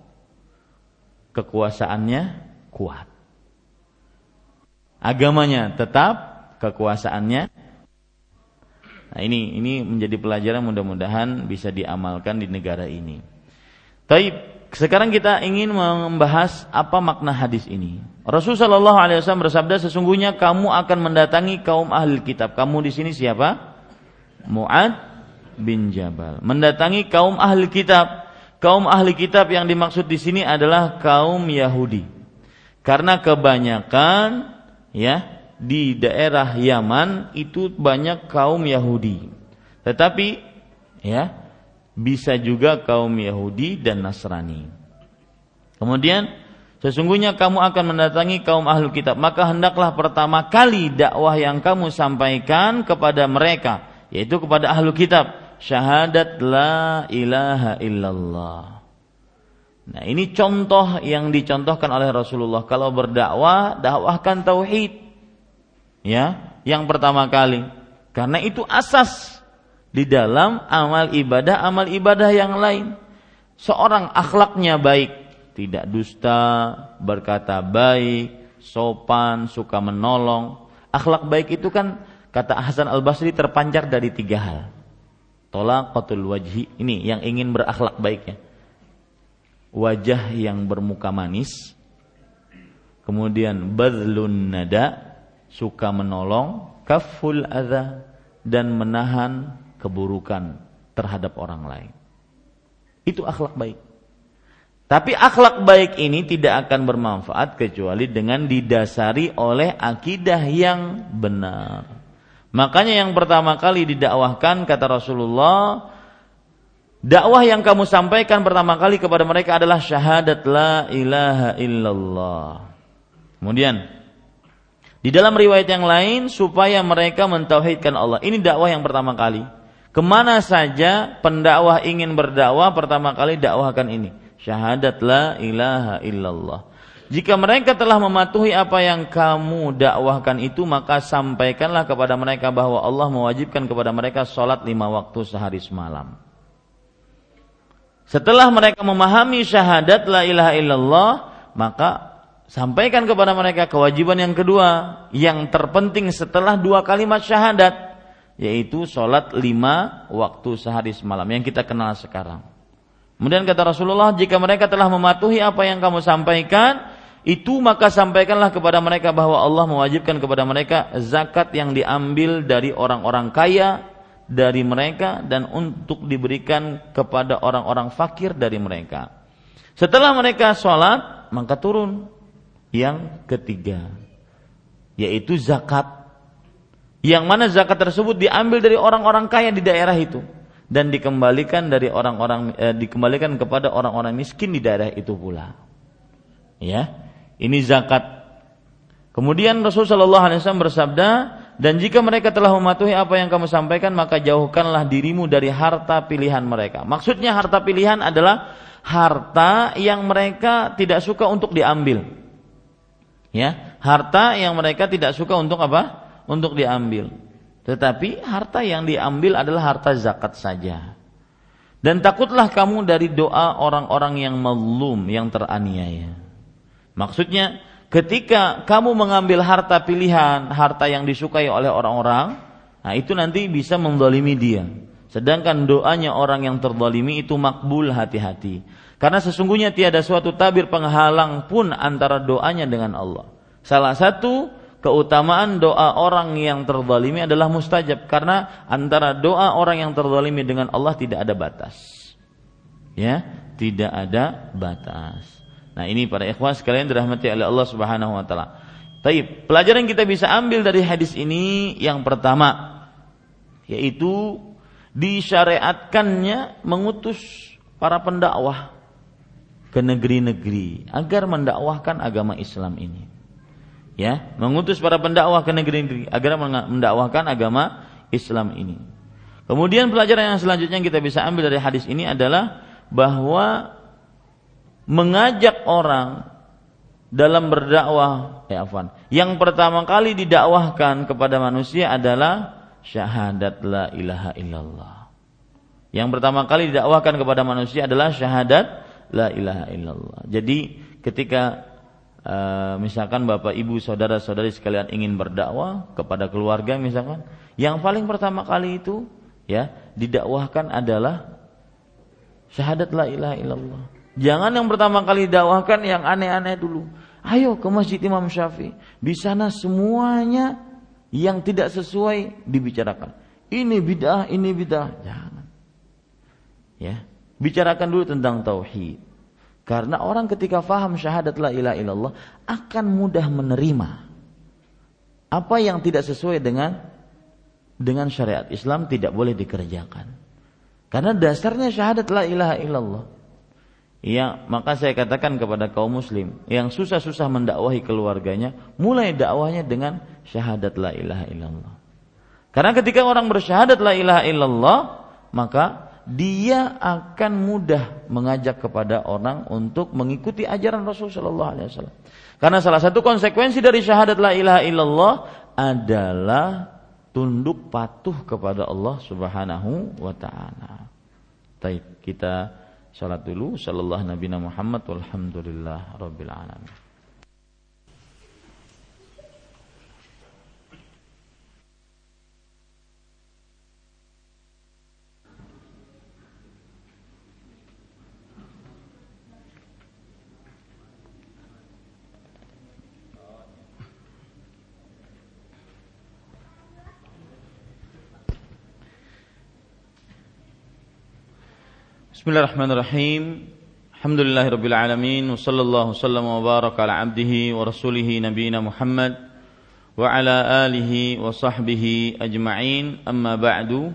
kekuasaannya kuat. Agamanya tetap, kekuasaannya. Nah, ini ini menjadi pelajaran mudah-mudahan bisa diamalkan di negara ini. Taib. Sekarang kita ingin membahas apa makna hadis ini. Rasulullah SAW bersabda sesungguhnya kamu akan mendatangi kaum ahli kitab. Kamu di sini siapa? Muad bin Jabal mendatangi kaum ahli kitab. Kaum ahli kitab yang dimaksud di sini adalah kaum Yahudi. Karena kebanyakan ya di daerah Yaman itu banyak kaum Yahudi. Tetapi ya bisa juga kaum Yahudi dan Nasrani. Kemudian sesungguhnya kamu akan mendatangi kaum ahli kitab, maka hendaklah pertama kali dakwah yang kamu sampaikan kepada mereka, yaitu kepada ahli kitab syahadat la ilaha illallah. Nah, ini contoh yang dicontohkan oleh Rasulullah kalau berdakwah, dakwahkan tauhid. Ya, yang pertama kali. Karena itu asas di dalam amal ibadah, amal ibadah yang lain. Seorang akhlaknya baik, tidak dusta, berkata baik, sopan, suka menolong. Akhlak baik itu kan kata Hasan Al Basri terpancar dari tiga hal tolaqatul wajhi. Ini yang ingin berakhlak baiknya wajah yang bermuka manis. Kemudian badlun nada. Suka menolong. Kaful adha. Dan menahan keburukan terhadap orang lain. Itu akhlak baik. Tapi akhlak baik ini tidak akan bermanfaat kecuali dengan didasari oleh akidah yang benar Makanya yang pertama kali didakwahkan kata Rasulullah, dakwah yang kamu sampaikan pertama kali kepada mereka adalah syahadat la ilaha illallah. Kemudian di dalam riwayat yang lain supaya mereka mentauhidkan Allah. Ini dakwah yang pertama kali. Ke mana saja pendakwah ingin berdakwah pertama kali dakwahkan ini. Syahadat la ilaha illallah. Jika mereka telah mematuhi apa yang kamu dakwahkan itu maka sampaikanlah kepada mereka bahwa Allah mewajibkan kepada mereka sholat lima waktu sehari semalam. Setelah mereka memahami syahadat la ilaha illallah maka sampaikan kepada mereka kewajiban yang kedua yang terpenting setelah dua kalimat syahadat yaitu sholat lima waktu sehari semalam yang kita kenal sekarang. Kemudian kata Rasulullah, jika mereka telah mematuhi apa yang kamu sampaikan, itu maka sampaikanlah kepada mereka bahwa Allah mewajibkan kepada mereka zakat yang diambil dari orang-orang kaya dari mereka dan untuk diberikan kepada orang-orang fakir dari mereka. Setelah mereka sholat, maka turun yang ketiga, yaitu zakat yang mana zakat tersebut diambil dari orang-orang kaya di daerah itu dan dikembalikan dari orang-orang eh, dikembalikan kepada orang-orang miskin di daerah itu pula. Ya, ini zakat. Kemudian Rasulullah Shallallahu Alaihi Wasallam bersabda, dan jika mereka telah mematuhi apa yang kamu sampaikan, maka jauhkanlah dirimu dari harta pilihan mereka. Maksudnya harta pilihan adalah harta yang mereka tidak suka untuk diambil. Ya, harta yang mereka tidak suka untuk apa? untuk diambil. Tetapi harta yang diambil adalah harta zakat saja. Dan takutlah kamu dari doa orang-orang yang melum, yang teraniaya. Maksudnya, ketika kamu mengambil harta pilihan, harta yang disukai oleh orang-orang, nah itu nanti bisa mendolimi dia. Sedangkan doanya orang yang terdolimi itu makbul hati-hati. Karena sesungguhnya tiada suatu tabir penghalang pun antara doanya dengan Allah. Salah satu keutamaan doa orang yang terzalimi adalah mustajab karena antara doa orang yang terzalimi dengan Allah tidak ada batas. Ya, tidak ada batas. Nah, ini para ikhwah sekalian dirahmati oleh Allah Subhanahu wa taala. Taib, pelajaran yang kita bisa ambil dari hadis ini yang pertama yaitu disyariatkannya mengutus para pendakwah ke negeri-negeri agar mendakwahkan agama Islam ini ya mengutus para pendakwah ke negeri-negeri agar mendakwahkan agama Islam ini. Kemudian pelajaran yang selanjutnya yang kita bisa ambil dari hadis ini adalah bahwa mengajak orang dalam berdakwah ya afwan. Yang pertama kali didakwahkan kepada manusia adalah syahadat la ilaha illallah. Yang pertama kali didakwahkan kepada manusia adalah syahadat la ilaha illallah. Jadi ketika Uh, misalkan bapak ibu saudara saudari sekalian ingin berdakwah kepada keluarga misalkan yang paling pertama kali itu ya didakwahkan adalah syahadat la ilaha illallah jangan yang pertama kali didakwahkan yang aneh-aneh dulu. Ayo ke masjid Imam Syafi'i. Di sana semuanya yang tidak sesuai dibicarakan. Ini bid'ah ini bid'ah. Jangan. Ya. Bicarakan dulu tentang tauhid. Karena orang ketika faham syahadat la ilaha illallah akan mudah menerima apa yang tidak sesuai dengan dengan syariat Islam tidak boleh dikerjakan. Karena dasarnya syahadat la ilaha illallah. Ya, maka saya katakan kepada kaum muslim yang susah-susah mendakwahi keluarganya, mulai dakwahnya dengan syahadat la ilaha illallah. Karena ketika orang bersyahadat la ilaha illallah, maka dia akan mudah mengajak kepada orang untuk mengikuti ajaran Rasulullah Shallallahu Alaihi Wasallam. Karena salah satu konsekuensi dari syahadat la ilaha illallah adalah tunduk patuh kepada Allah Subhanahu wa taala. Baik, kita salat dulu sallallahu nabi Muhammad walhamdulillah rabbil alamin. Bismillahirrahmanirrahim. Alhamdulillahirabbil alamin wa sallallahu wasallam wa baraka ala abdihi wa rasulih nabiyina Muhammad wa ala alihi wa sahbihi ajma'in. Amma ba'du.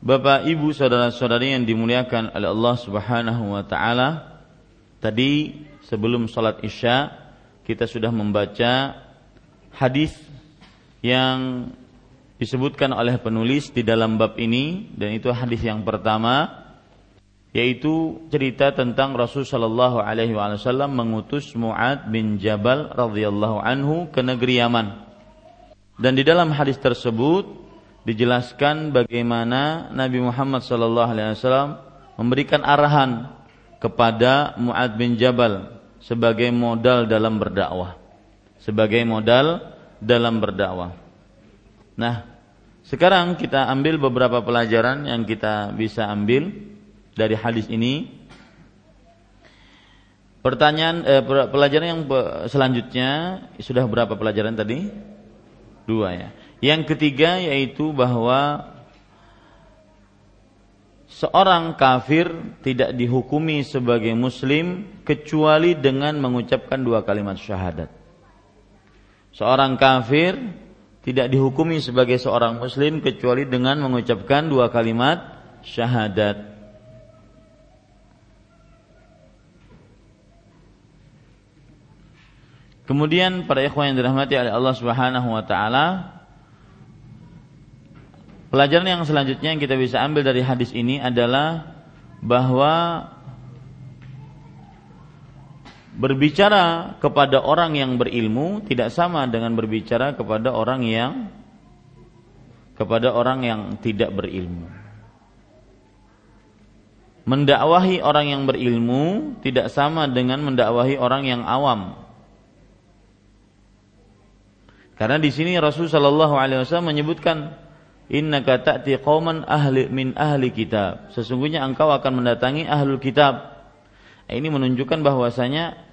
Bapak, Ibu, saudara-saudari yang dimuliakan oleh Allah Subhanahu wa taala. Tadi sebelum salat Isya kita sudah membaca hadis yang disebutkan oleh penulis di dalam bab ini dan itu hadis yang pertama yaitu cerita tentang Rasul Shallallahu Alaihi Wasallam mengutus Muad bin Jabal radhiyallahu anhu ke negeri Yaman. Dan di dalam hadis tersebut dijelaskan bagaimana Nabi Muhammad Shallallahu Alaihi Wasallam memberikan arahan kepada Muad bin Jabal sebagai modal dalam berdakwah. Sebagai modal dalam berdakwah. Nah, sekarang kita ambil beberapa pelajaran yang kita bisa ambil dari hadis ini. Pertanyaan eh, pelajaran yang selanjutnya sudah berapa pelajaran tadi? Dua ya. Yang ketiga yaitu bahwa seorang kafir tidak dihukumi sebagai muslim kecuali dengan mengucapkan dua kalimat syahadat. Seorang kafir tidak dihukumi sebagai seorang muslim kecuali dengan mengucapkan dua kalimat syahadat. Kemudian para ikhwan yang dirahmati oleh Allah Subhanahu wa taala Pelajaran yang selanjutnya yang kita bisa ambil dari hadis ini adalah bahwa berbicara kepada orang yang berilmu tidak sama dengan berbicara kepada orang yang kepada orang yang tidak berilmu. Mendakwahi orang yang berilmu tidak sama dengan mendakwahi orang yang awam. Karena di sini Rasul Shallallahu Alaihi Wasallam menyebutkan Inna ta'ti qauman ahli min ahli kitab. Sesungguhnya engkau akan mendatangi ahlul kitab. Ini menunjukkan bahwasanya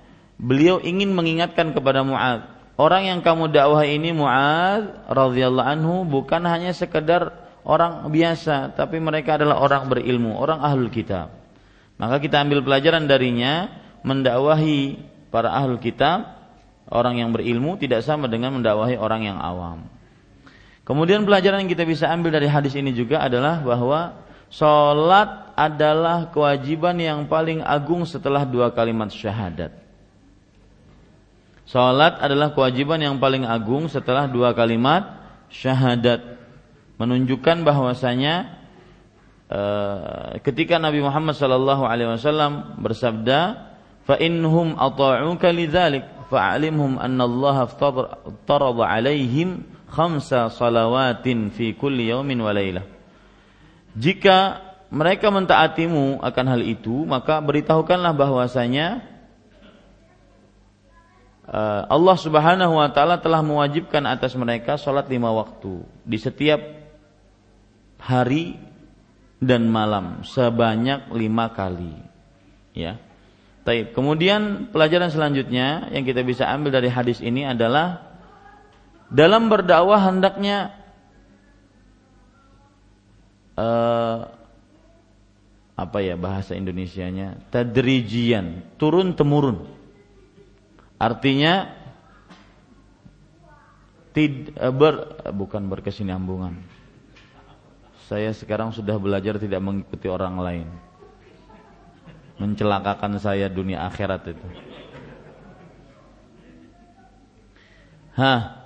beliau ingin mengingatkan kepada Mu'ad orang yang kamu dakwah ini Mu'ad radhiyallahu anhu bukan hanya sekedar orang biasa tapi mereka adalah orang berilmu orang ahlul kitab maka kita ambil pelajaran darinya mendakwahi para ahlul kitab orang yang berilmu tidak sama dengan mendakwahi orang yang awam kemudian pelajaran yang kita bisa ambil dari hadis ini juga adalah bahwa Salat adalah kewajiban yang paling agung setelah dua kalimat syahadat. Salat adalah kewajiban yang paling agung setelah dua kalimat syahadat. Menunjukkan bahwasanya uh, ketika Nabi Muhammad wasallam bersabda, "Fa innahum ata'uka fa'alimhum anna Allah aftarada 'alaihim khamsa salawatin fi kulli yawmin wa lailah." Jika mereka mentaatimu akan hal itu, maka beritahukanlah bahwasanya Eh, Allah Subhanahu wa taala telah mewajibkan atas mereka sholat lima waktu di setiap hari dan malam sebanyak lima kali. Ya. Taib. Kemudian pelajaran selanjutnya yang kita bisa ambil dari hadis ini adalah dalam berdakwah hendaknya uh, apa ya bahasa Indonesianya tadrijian turun temurun Artinya tid, eh, ber, eh, bukan berkesinambungan. Saya sekarang sudah belajar tidak mengikuti orang lain. Mencelakakan saya dunia akhirat itu. Hah.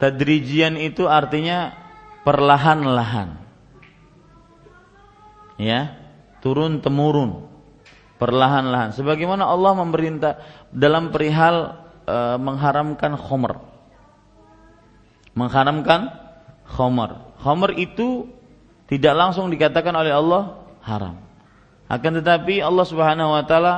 Tadrijian itu artinya perlahan-lahan. Ya, turun temurun perlahan-lahan sebagaimana Allah memerintah dalam perihal e, mengharamkan khomer mengharamkan khomer khomer itu tidak langsung dikatakan oleh Allah haram akan tetapi Allah Subhanahu wa taala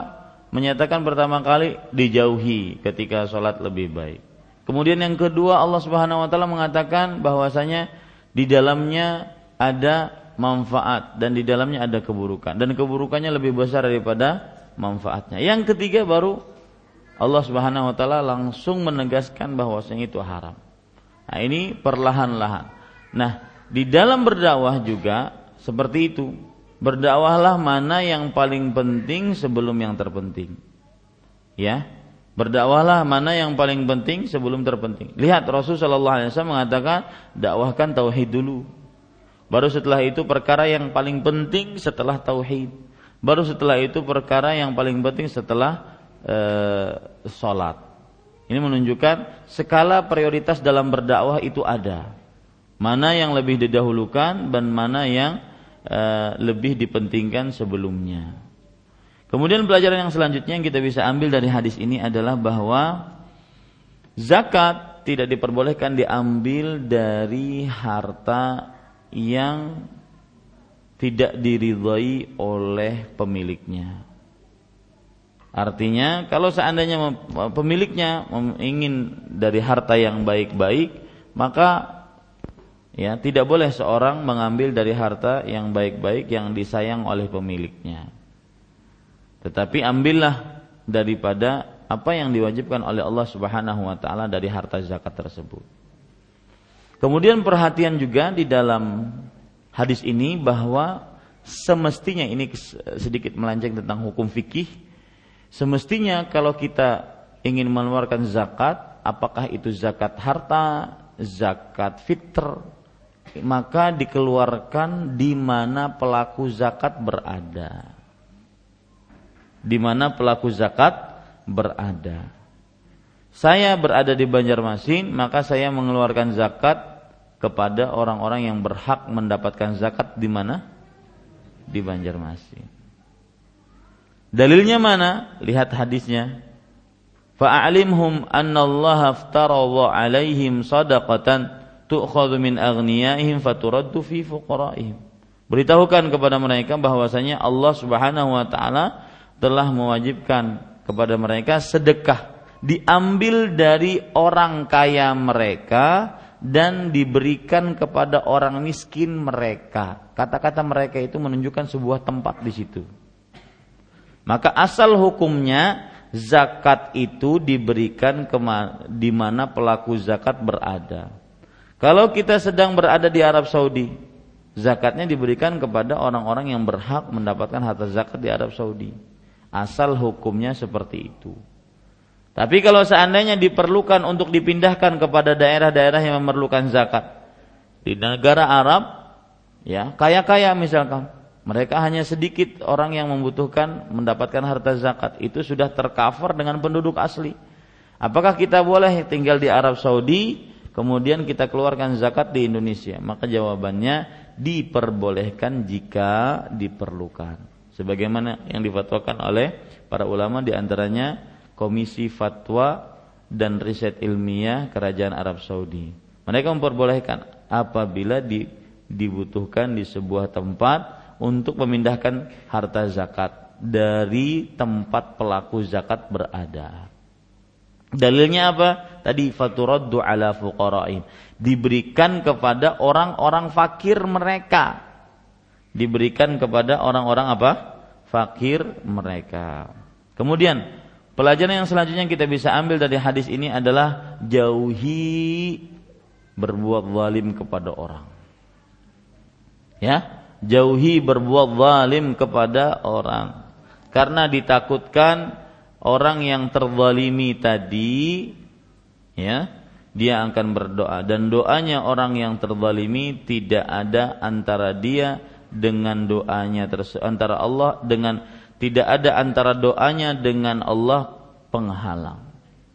menyatakan pertama kali dijauhi ketika sholat lebih baik kemudian yang kedua Allah Subhanahu wa taala mengatakan bahwasanya di dalamnya ada manfaat dan di dalamnya ada keburukan dan keburukannya lebih besar daripada manfaatnya. Yang ketiga baru Allah Subhanahu wa taala langsung menegaskan bahwasanya itu haram. Nah, ini perlahan-lahan. Nah, di dalam berdakwah juga seperti itu. Berdakwahlah mana yang paling penting sebelum yang terpenting. Ya. Berdakwahlah mana yang paling penting sebelum terpenting. Lihat Rasulullah sallallahu alaihi wasallam mengatakan dakwahkan tauhid dulu. Baru setelah itu perkara yang paling penting setelah tauhid. Baru setelah itu perkara yang paling penting setelah e, sholat. Ini menunjukkan skala prioritas dalam berdakwah itu ada. Mana yang lebih didahulukan dan mana yang uh, lebih dipentingkan sebelumnya. Kemudian pelajaran yang selanjutnya yang kita bisa ambil dari hadis ini adalah bahwa zakat tidak diperbolehkan diambil dari harta yang tidak diridhai oleh pemiliknya. Artinya kalau seandainya pemiliknya ingin dari harta yang baik-baik, maka ya tidak boleh seorang mengambil dari harta yang baik-baik yang disayang oleh pemiliknya. Tetapi ambillah daripada apa yang diwajibkan oleh Allah Subhanahu wa taala dari harta zakat tersebut. Kemudian perhatian juga di dalam hadis ini bahwa semestinya ini sedikit melenceng tentang hukum fikih Semestinya kalau kita ingin mengeluarkan zakat, apakah itu zakat harta, zakat fitr, maka dikeluarkan di mana pelaku zakat berada. Di mana pelaku zakat berada. Saya berada di Banjarmasin, maka saya mengeluarkan zakat kepada orang-orang yang berhak mendapatkan zakat di mana? Di Banjarmasin. Dalilnya mana? Lihat hadisnya. Fa'alimhum anna Allah aftaradha alaihim sadaqatan tu'khadhu min aghniyaihim faturaddu fi fuqaraihim. Beritahukan kepada mereka bahwasanya Allah Subhanahu wa taala telah mewajibkan kepada mereka sedekah diambil dari orang kaya mereka dan diberikan kepada orang miskin mereka. Kata-kata mereka itu menunjukkan sebuah tempat di situ. Maka asal hukumnya zakat itu diberikan di mana pelaku zakat berada. Kalau kita sedang berada di Arab Saudi, zakatnya diberikan kepada orang-orang yang berhak mendapatkan harta zakat di Arab Saudi. Asal hukumnya seperti itu. Tapi kalau seandainya diperlukan untuk dipindahkan kepada daerah-daerah yang memerlukan zakat di negara Arab, ya kaya-kaya misalkan, mereka hanya sedikit orang yang membutuhkan mendapatkan harta zakat. Itu sudah tercover dengan penduduk asli. Apakah kita boleh tinggal di Arab Saudi kemudian kita keluarkan zakat di Indonesia? Maka jawabannya diperbolehkan jika diperlukan. Sebagaimana yang difatwakan oleh para ulama di antaranya Komisi Fatwa dan Riset Ilmiah Kerajaan Arab Saudi. Mereka memperbolehkan apabila di, dibutuhkan di sebuah tempat untuk memindahkan harta zakat dari tempat pelaku zakat berada. Dalilnya apa? Tadi faturaddu ala fuqara'in. Diberikan kepada orang-orang fakir mereka. Diberikan kepada orang-orang apa? Fakir mereka. Kemudian pelajaran yang selanjutnya kita bisa ambil dari hadis ini adalah jauhi berbuat zalim kepada orang. Ya, jauhi berbuat zalim kepada orang karena ditakutkan orang yang terzalimi tadi ya dia akan berdoa. Dan doanya orang yang terzalimi tidak ada antara dia dengan doanya antara Allah dengan tidak ada antara doanya dengan Allah penghalang.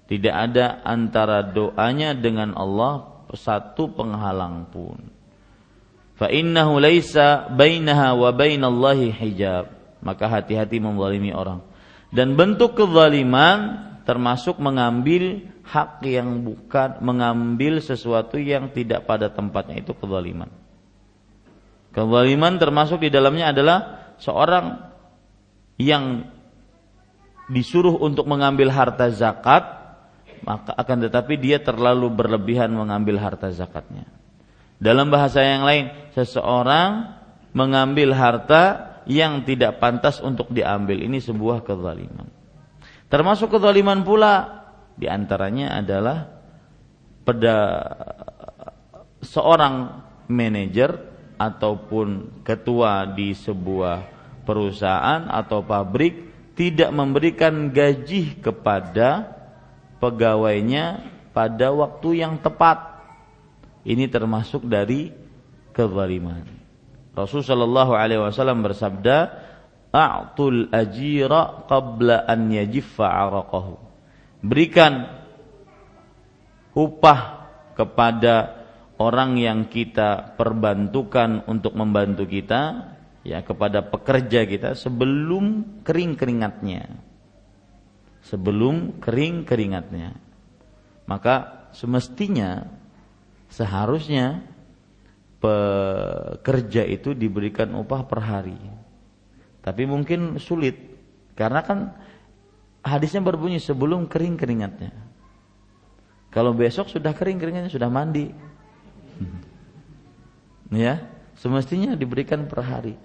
Tidak ada antara doanya dengan Allah satu penghalang pun. Fa innahu laisa bainaha wa bainallahi hijab. Maka hati-hati menzalimi orang dan bentuk kezaliman termasuk mengambil hak yang bukan mengambil sesuatu yang tidak pada tempatnya itu kezaliman. Kezaliman termasuk di dalamnya adalah seorang yang disuruh untuk mengambil harta zakat maka akan tetapi dia terlalu berlebihan mengambil harta zakatnya. Dalam bahasa yang lain, seseorang mengambil harta yang tidak pantas untuk diambil. Ini sebuah kezaliman. Termasuk kezaliman pula di antaranya adalah pada seorang manajer ataupun ketua di sebuah perusahaan atau pabrik tidak memberikan gaji kepada pegawainya pada waktu yang tepat ini termasuk dari kezaliman. Rasul sallallahu alaihi wasallam bersabda, "A'tul ajira qabla an yajiffa 'araqahu." Berikan upah kepada orang yang kita perbantukan untuk membantu kita ya kepada pekerja kita sebelum kering keringatnya sebelum kering keringatnya maka semestinya seharusnya pekerja itu diberikan upah per hari tapi mungkin sulit karena kan hadisnya berbunyi sebelum kering keringatnya kalau besok sudah kering keringatnya sudah mandi ya semestinya diberikan per hari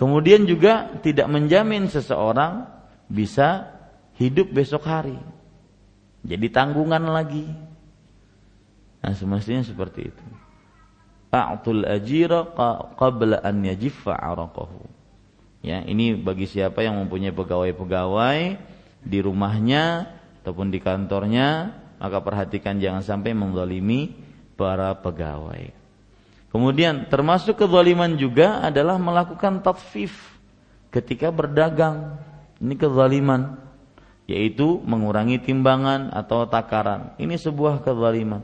Kemudian juga tidak menjamin seseorang bisa hidup besok hari. Jadi tanggungan lagi. Nah, semestinya seperti itu. A'tul ajira qabla an yajiffa 'araqahu. Ya, ini bagi siapa yang mempunyai pegawai-pegawai di rumahnya ataupun di kantornya, maka perhatikan jangan sampai menzalimi para pegawai. Kemudian termasuk kezaliman juga adalah melakukan tatfif ketika berdagang. Ini kezaliman yaitu mengurangi timbangan atau takaran. Ini sebuah kezaliman.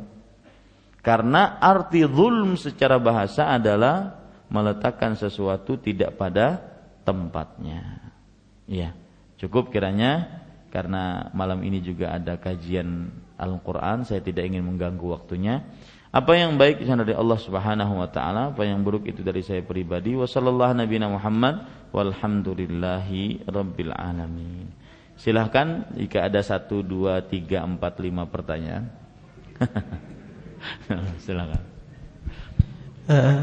Karena arti zulm secara bahasa adalah meletakkan sesuatu tidak pada tempatnya. Ya, cukup kiranya karena malam ini juga ada kajian Al-Qur'an, saya tidak ingin mengganggu waktunya. Apa yang baik itu dari Allah Subhanahu wa taala, apa yang buruk itu dari saya pribadi. Wassallallahu nabiyana Muhammad walhamdulillahi rabbil alamin. Silahkan jika ada satu, dua, tiga, empat, lima pertanyaan. Silahkan. Uh,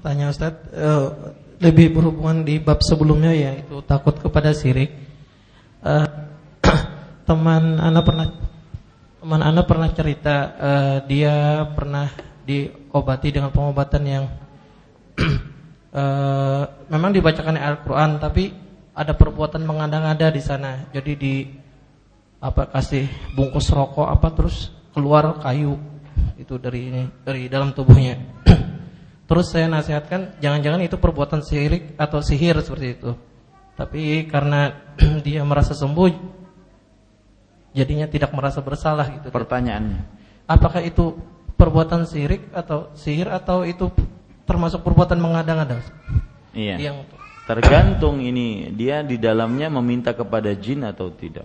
tanya Ustaz, uh, lebih berhubungan di bab sebelumnya yaitu takut kepada sirik. Uh, teman anak pernah teman anda pernah cerita uh, dia pernah diobati dengan pengobatan yang uh, memang dibacakan Al-Quran tapi ada perbuatan mengada-ngada di sana jadi di apa kasih bungkus rokok apa terus keluar kayu itu dari ini dari dalam tubuhnya terus saya nasihatkan jangan-jangan itu perbuatan sirik atau sihir seperti itu tapi karena dia merasa sembuh jadinya tidak merasa bersalah gitu. Pertanyaannya, apakah itu perbuatan sirik atau sihir atau itu termasuk perbuatan mengada-ngada? Iya. Yang tergantung ini dia di dalamnya meminta kepada jin atau tidak.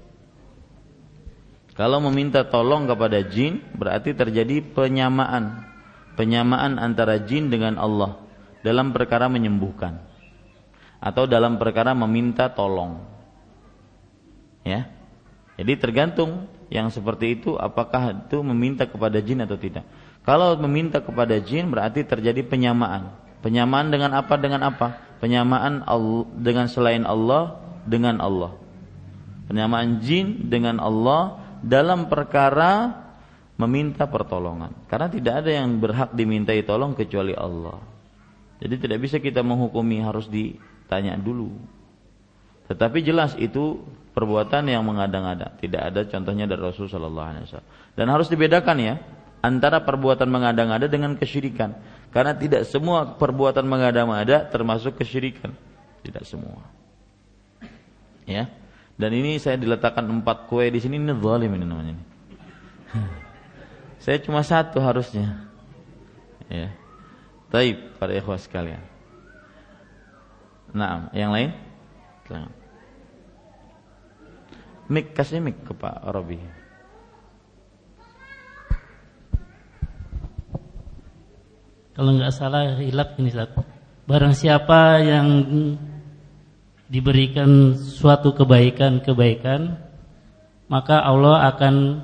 Kalau meminta tolong kepada jin berarti terjadi penyamaan. Penyamaan antara jin dengan Allah dalam perkara menyembuhkan atau dalam perkara meminta tolong. Ya. Jadi tergantung yang seperti itu apakah itu meminta kepada jin atau tidak. Kalau meminta kepada jin berarti terjadi penyamaan. Penyamaan dengan apa dengan apa? Penyamaan dengan selain Allah dengan Allah. Penyamaan jin dengan Allah dalam perkara meminta pertolongan. Karena tidak ada yang berhak dimintai tolong kecuali Allah. Jadi tidak bisa kita menghukumi harus ditanya dulu. Tetapi jelas itu perbuatan yang mengada-ngada. Tidak ada contohnya dari Rasul Shallallahu Alaihi Wasallam. Dan harus dibedakan ya antara perbuatan mengada-ngada dengan kesyirikan. Karena tidak semua perbuatan mengada-ngada termasuk kesyirikan. Tidak semua. Ya. Dan ini saya diletakkan empat kue di sini ini zalim ini namanya. saya cuma satu harusnya. Ya. Taib para ikhwas sekalian. Nah, yang lain? Selamat. Mik kasih mik ke Pak Robi. Kalau nggak salah hilap ini Ustaz. Barang siapa yang diberikan suatu kebaikan-kebaikan, maka Allah akan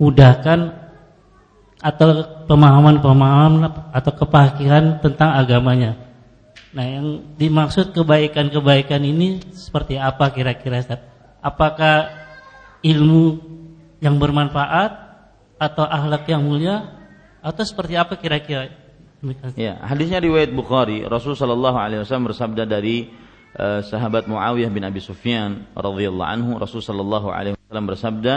mudahkan atau pemahaman-pemahaman atau kepahiran tentang agamanya. Nah, yang dimaksud kebaikan-kebaikan ini seperti apa kira-kira apakah ilmu yang bermanfaat atau akhlak yang mulia atau seperti apa kira-kira? Ya, hadisnya riwayat Bukhari. Rasul sallallahu wasallam bersabda dari uh, sahabat Muawiyah bin Abi Sufyan radhiyallahu anhu, Rasul sallallahu alaihi wasallam bersabda,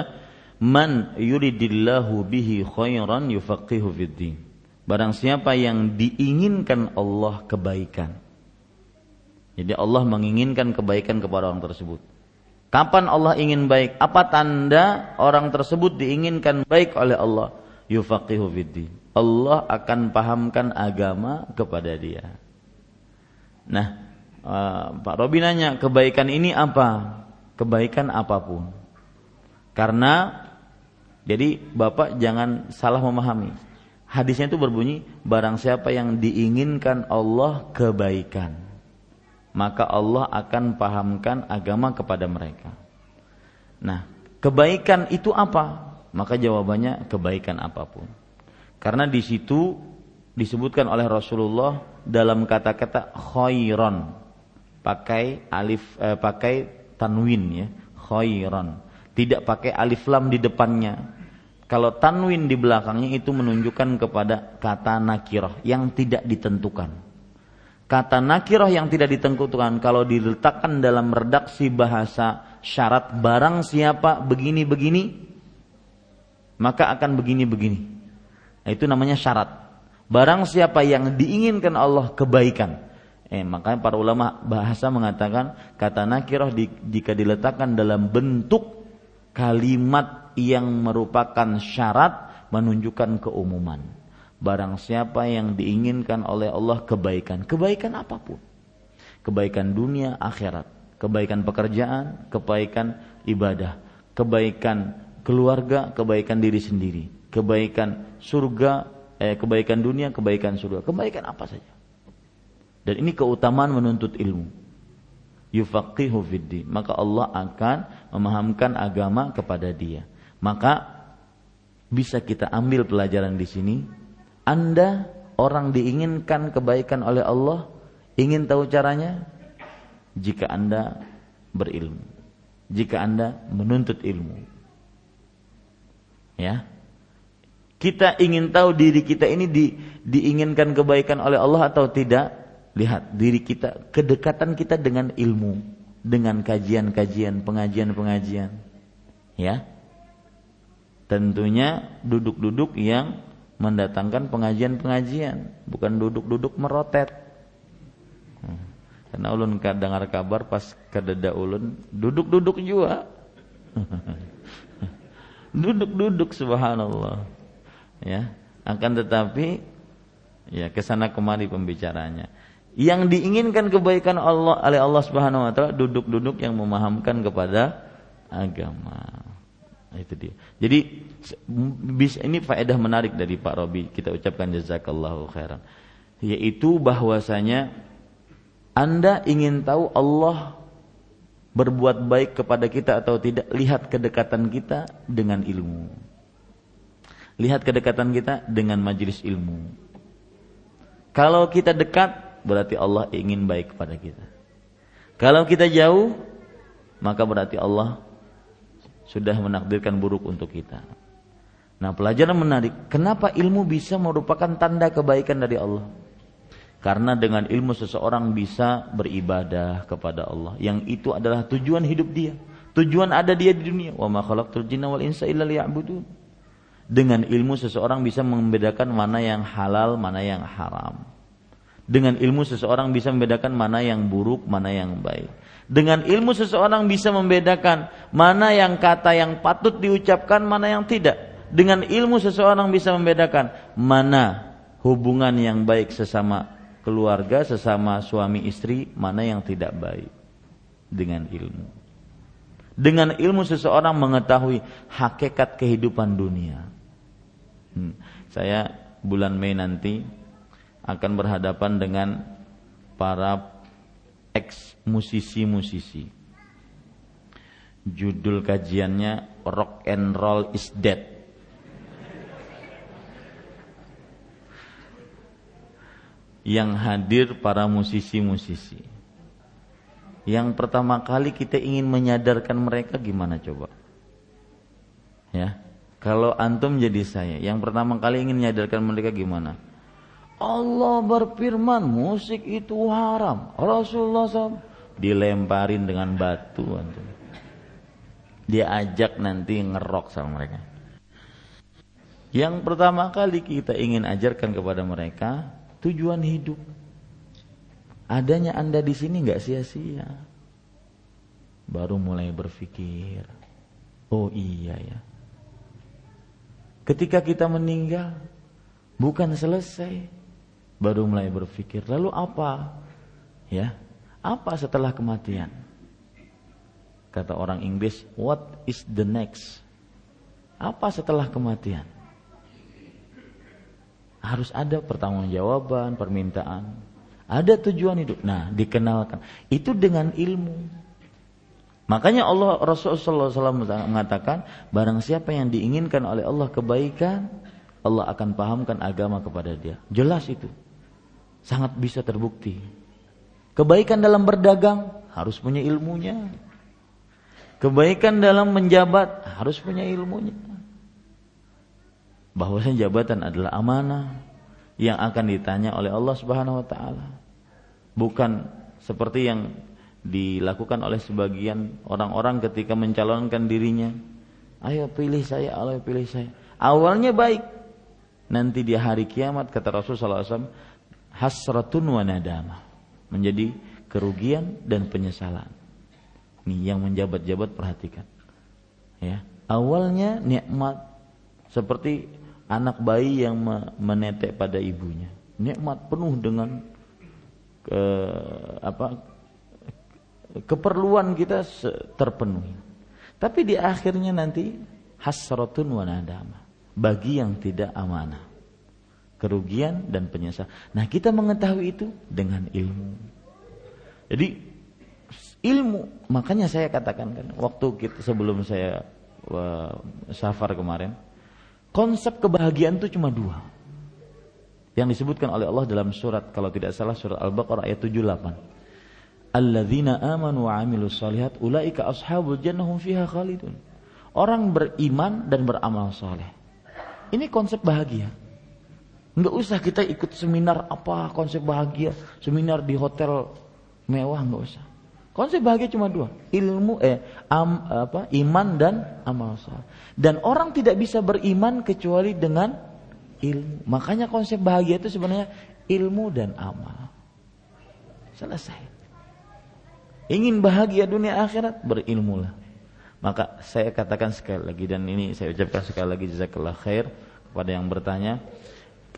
"Man yuridillahu bihi khairan yufaqihu fid din." Barang siapa yang diinginkan Allah kebaikan. Jadi Allah menginginkan kebaikan kepada orang tersebut. Kapan Allah ingin baik? Apa tanda orang tersebut diinginkan baik oleh Allah? Yufaqihu fiddin. Allah akan pahamkan agama kepada dia. Nah, uh, Pak Robi nanya, kebaikan ini apa? Kebaikan apa pun. Karena jadi Bapak jangan salah memahami. Hadisnya itu berbunyi, barang siapa yang diinginkan Allah kebaikan, maka Allah akan pahamkan agama kepada mereka. Nah, kebaikan itu apa? Maka jawabannya kebaikan apa pun. Karena di situ disebutkan oleh Rasulullah dalam kata-kata khairon pakai alif eh, pakai tanwin ya khairon tidak pakai alif lam di depannya kalau tanwin di belakangnya itu menunjukkan kepada kata nakirah yang tidak ditentukan kata nakirah yang tidak ditentukan kalau diletakkan dalam redaksi bahasa syarat barang siapa begini-begini maka akan begini-begini Nah, itu namanya syarat. Barang siapa yang diinginkan Allah kebaikan. Eh, makanya para ulama bahasa mengatakan kata nakirah di, jika diletakkan dalam bentuk kalimat yang merupakan syarat menunjukkan keumuman. Barang siapa yang diinginkan oleh Allah kebaikan, kebaikan apa pun. Kebaikan dunia, akhirat, kebaikan pekerjaan, kebaikan ibadah, kebaikan keluarga, kebaikan diri sendiri, kebaikan surga, eh, kebaikan dunia, kebaikan surga, kebaikan apa saja. Dan ini keutamaan menuntut ilmu. Yufaqihu fiddi. Maka Allah akan memahamkan agama kepada dia. Maka bisa kita ambil pelajaran di sini. Anda orang diinginkan kebaikan oleh Allah, ingin tahu caranya? Jika Anda berilmu. Jika Anda menuntut ilmu. Ya, kita ingin tahu diri kita ini di, diinginkan kebaikan oleh Allah atau tidak? Lihat diri kita, kedekatan kita dengan ilmu, dengan kajian-kajian, pengajian-pengajian. Ya. Tentunya duduk-duduk yang mendatangkan pengajian-pengajian, bukan duduk-duduk merotet. Hmm. Karena ulun dengar kabar pas kededa ulun duduk-duduk juga. duduk-duduk subhanallah ya akan tetapi ya ke sana kemari pembicaranya yang diinginkan kebaikan Allah oleh Allah Subhanahu wa taala duduk-duduk yang memahamkan kepada agama. Nah, itu dia. Jadi bisa ini faedah menarik dari Pak Robi kita ucapkan jazakallahu khairan. Yaitu bahwasanya Anda ingin tahu Allah berbuat baik kepada kita atau tidak, lihat kedekatan kita dengan ilmu. Lihat kedekatan kita dengan majelis ilmu. Kalau kita dekat, berarti Allah ingin baik kepada kita. Kalau kita jauh, maka berarti Allah sudah menakdirkan buruk untuk kita. Nah, pelajaran menarik, kenapa ilmu bisa merupakan tanda kebaikan dari Allah? Karena dengan ilmu seseorang bisa beribadah kepada Allah, yang itu adalah tujuan hidup dia. Tujuan ada dia di dunia. Wa ma khalaqtul jinna wal insa illa liya'budun. Dengan ilmu seseorang bisa membedakan mana yang halal, mana yang haram. Dengan ilmu seseorang bisa membedakan mana yang buruk, mana yang baik. Dengan ilmu seseorang bisa membedakan mana yang kata yang patut diucapkan, mana yang tidak. Dengan ilmu seseorang bisa membedakan mana hubungan yang baik sesama keluarga, sesama suami istri, mana yang tidak baik. Dengan ilmu. Dengan ilmu seseorang mengetahui hakikat kehidupan dunia Hmm. Saya bulan Mei nanti akan berhadapan dengan para ex musisi-musisi. Judul kajiannya Rock and Roll is Dead. Yang hadir para musisi-musisi. Yang pertama kali kita ingin menyadarkan mereka gimana coba? Ya, kalau antum jadi saya, yang pertama kali ingin menyadarkan mereka gimana? Allah berfirman musik itu haram. Rasulullah SAW dilemparin dengan batu. Dia ajak nanti ngerok sama mereka. Yang pertama kali kita ingin ajarkan kepada mereka tujuan hidup. Adanya anda di sini nggak sia-sia. Baru mulai berpikir, oh iya ya Ketika kita meninggal, Bukan selesai baru mulai berpikir. Lalu apa? Ya. Apa setelah kematian? Kata orang Inggris, what is the next? Apa setelah kematian? Harus ada pertanggungjawaban, permintaan. Ada tujuan hidup. Nah, dikenalkan. Itu dengan ilmu. Makanya Allah Rasulullah SAW mengatakan, barang siapa yang diinginkan oleh Allah kebaikan, Allah akan pahamkan agama kepada dia. Jelas itu. Sangat bisa terbukti. Kebaikan dalam berdagang harus punya ilmunya. Kebaikan dalam menjabat harus punya ilmunya. Bahwasanya jabatan adalah amanah yang akan ditanya oleh Allah Subhanahu wa taala. Bukan seperti yang dilakukan oleh sebagian orang-orang ketika mencalonkan dirinya. Ayo pilih saya, ayo pilih saya. Awalnya baik. Nanti di hari kiamat kata Rasulullah SAW, hasratun wa nadamah. Menjadi kerugian dan penyesalan. Nih yang menjabat-jabat perhatikan. Ya, awalnya nikmat seperti anak bayi yang menetek pada ibunya. Nikmat penuh dengan ke, apa keperluan kita terpenuhi. Tapi di akhirnya nanti hasratun wa nadama bagi yang tidak amanah. Kerugian dan penyesalan. Nah, kita mengetahui itu dengan ilmu. Jadi ilmu, makanya saya katakan kan waktu kita sebelum saya uh, safar kemarin, konsep kebahagiaan itu cuma dua. Yang disebutkan oleh Allah dalam surat kalau tidak salah surat Al-Baqarah ayat 78 alladzina amanu wa amilus solihat ulaika ashabul jannahum fiha khalidun. Orang beriman dan beramal soleh. Ini konsep bahagia. Enggak usah kita ikut seminar apa konsep bahagia, seminar di hotel mewah enggak usah. Konsep bahagia cuma dua, ilmu eh am, apa iman dan amal soleh. Dan orang tidak bisa beriman kecuali dengan ilmu. Makanya konsep bahagia itu sebenarnya ilmu dan amal. Selesai. Ingin bahagia dunia akhirat, berilmulah. Maka saya katakan sekali lagi dan ini saya ucapkan sekali lagi jazakallah khair kepada yang bertanya.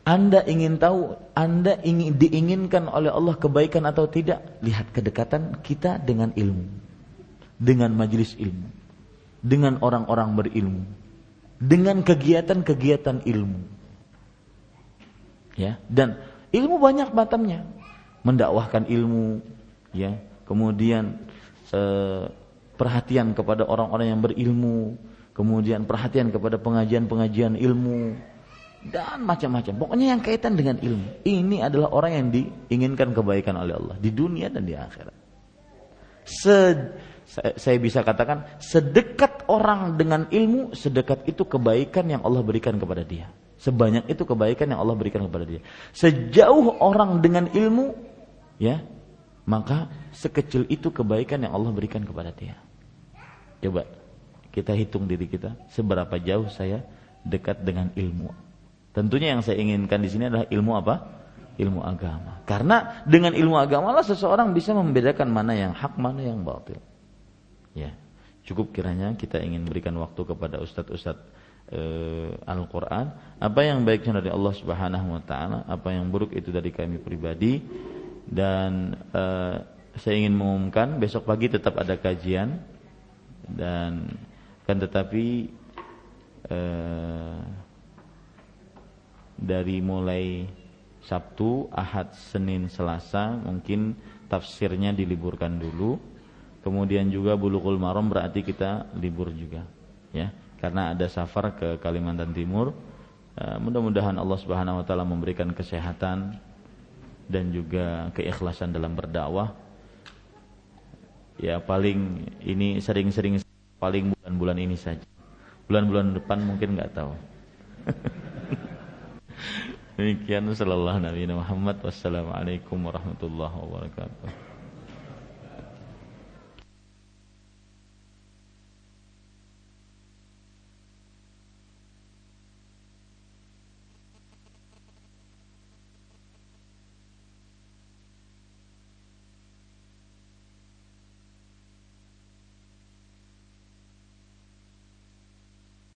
Anda ingin tahu, Anda ingin diinginkan oleh Allah kebaikan atau tidak? Lihat kedekatan kita dengan ilmu. Dengan majelis ilmu. Dengan orang-orang berilmu. Dengan kegiatan-kegiatan ilmu. Ya, dan ilmu banyak batamnya. Mendakwahkan ilmu, ya, kemudian eh, perhatian kepada orang-orang yang berilmu, kemudian perhatian kepada pengajian-pengajian ilmu dan macam-macam. Pokoknya yang kaitan dengan ilmu. Ini adalah orang yang diinginkan kebaikan oleh Allah di dunia dan di akhirat. Se saya bisa katakan sedekat orang dengan ilmu, sedekat itu kebaikan yang Allah berikan kepada dia. Sebanyak itu kebaikan yang Allah berikan kepada dia. Sejauh orang dengan ilmu, ya, maka sekecil itu kebaikan yang Allah berikan kepada dia. Coba kita hitung diri kita seberapa jauh saya dekat dengan ilmu. Tentunya yang saya inginkan di sini adalah ilmu apa? Ilmu agama. Karena dengan ilmu agama lah seseorang bisa membedakan mana yang hak, mana yang batil. Ya, cukup kiranya kita ingin berikan waktu kepada ustadz-ustadz uh, Al-Quran. Apa yang baiknya dari Allah Subhanahu Wa Taala, apa yang buruk itu dari kami pribadi dan uh, saya ingin mengumumkan besok pagi tetap ada kajian dan kan tetapi uh, dari mulai Sabtu, Ahad, Senin, Selasa mungkin tafsirnya diliburkan dulu. Kemudian juga Bulughul Maram berarti kita libur juga, ya. Karena ada safar ke Kalimantan Timur. Uh, mudah-mudahan Allah Subhanahu wa taala memberikan kesehatan dan juga keikhlasan dalam berdakwah. Ya paling ini sering-sering paling bulan-bulan ini saja. Bulan-bulan depan mungkin nggak tahu. Demikian sallallahu Nabi Muhammad wassalamualaikum warahmatullahi wabarakatuh.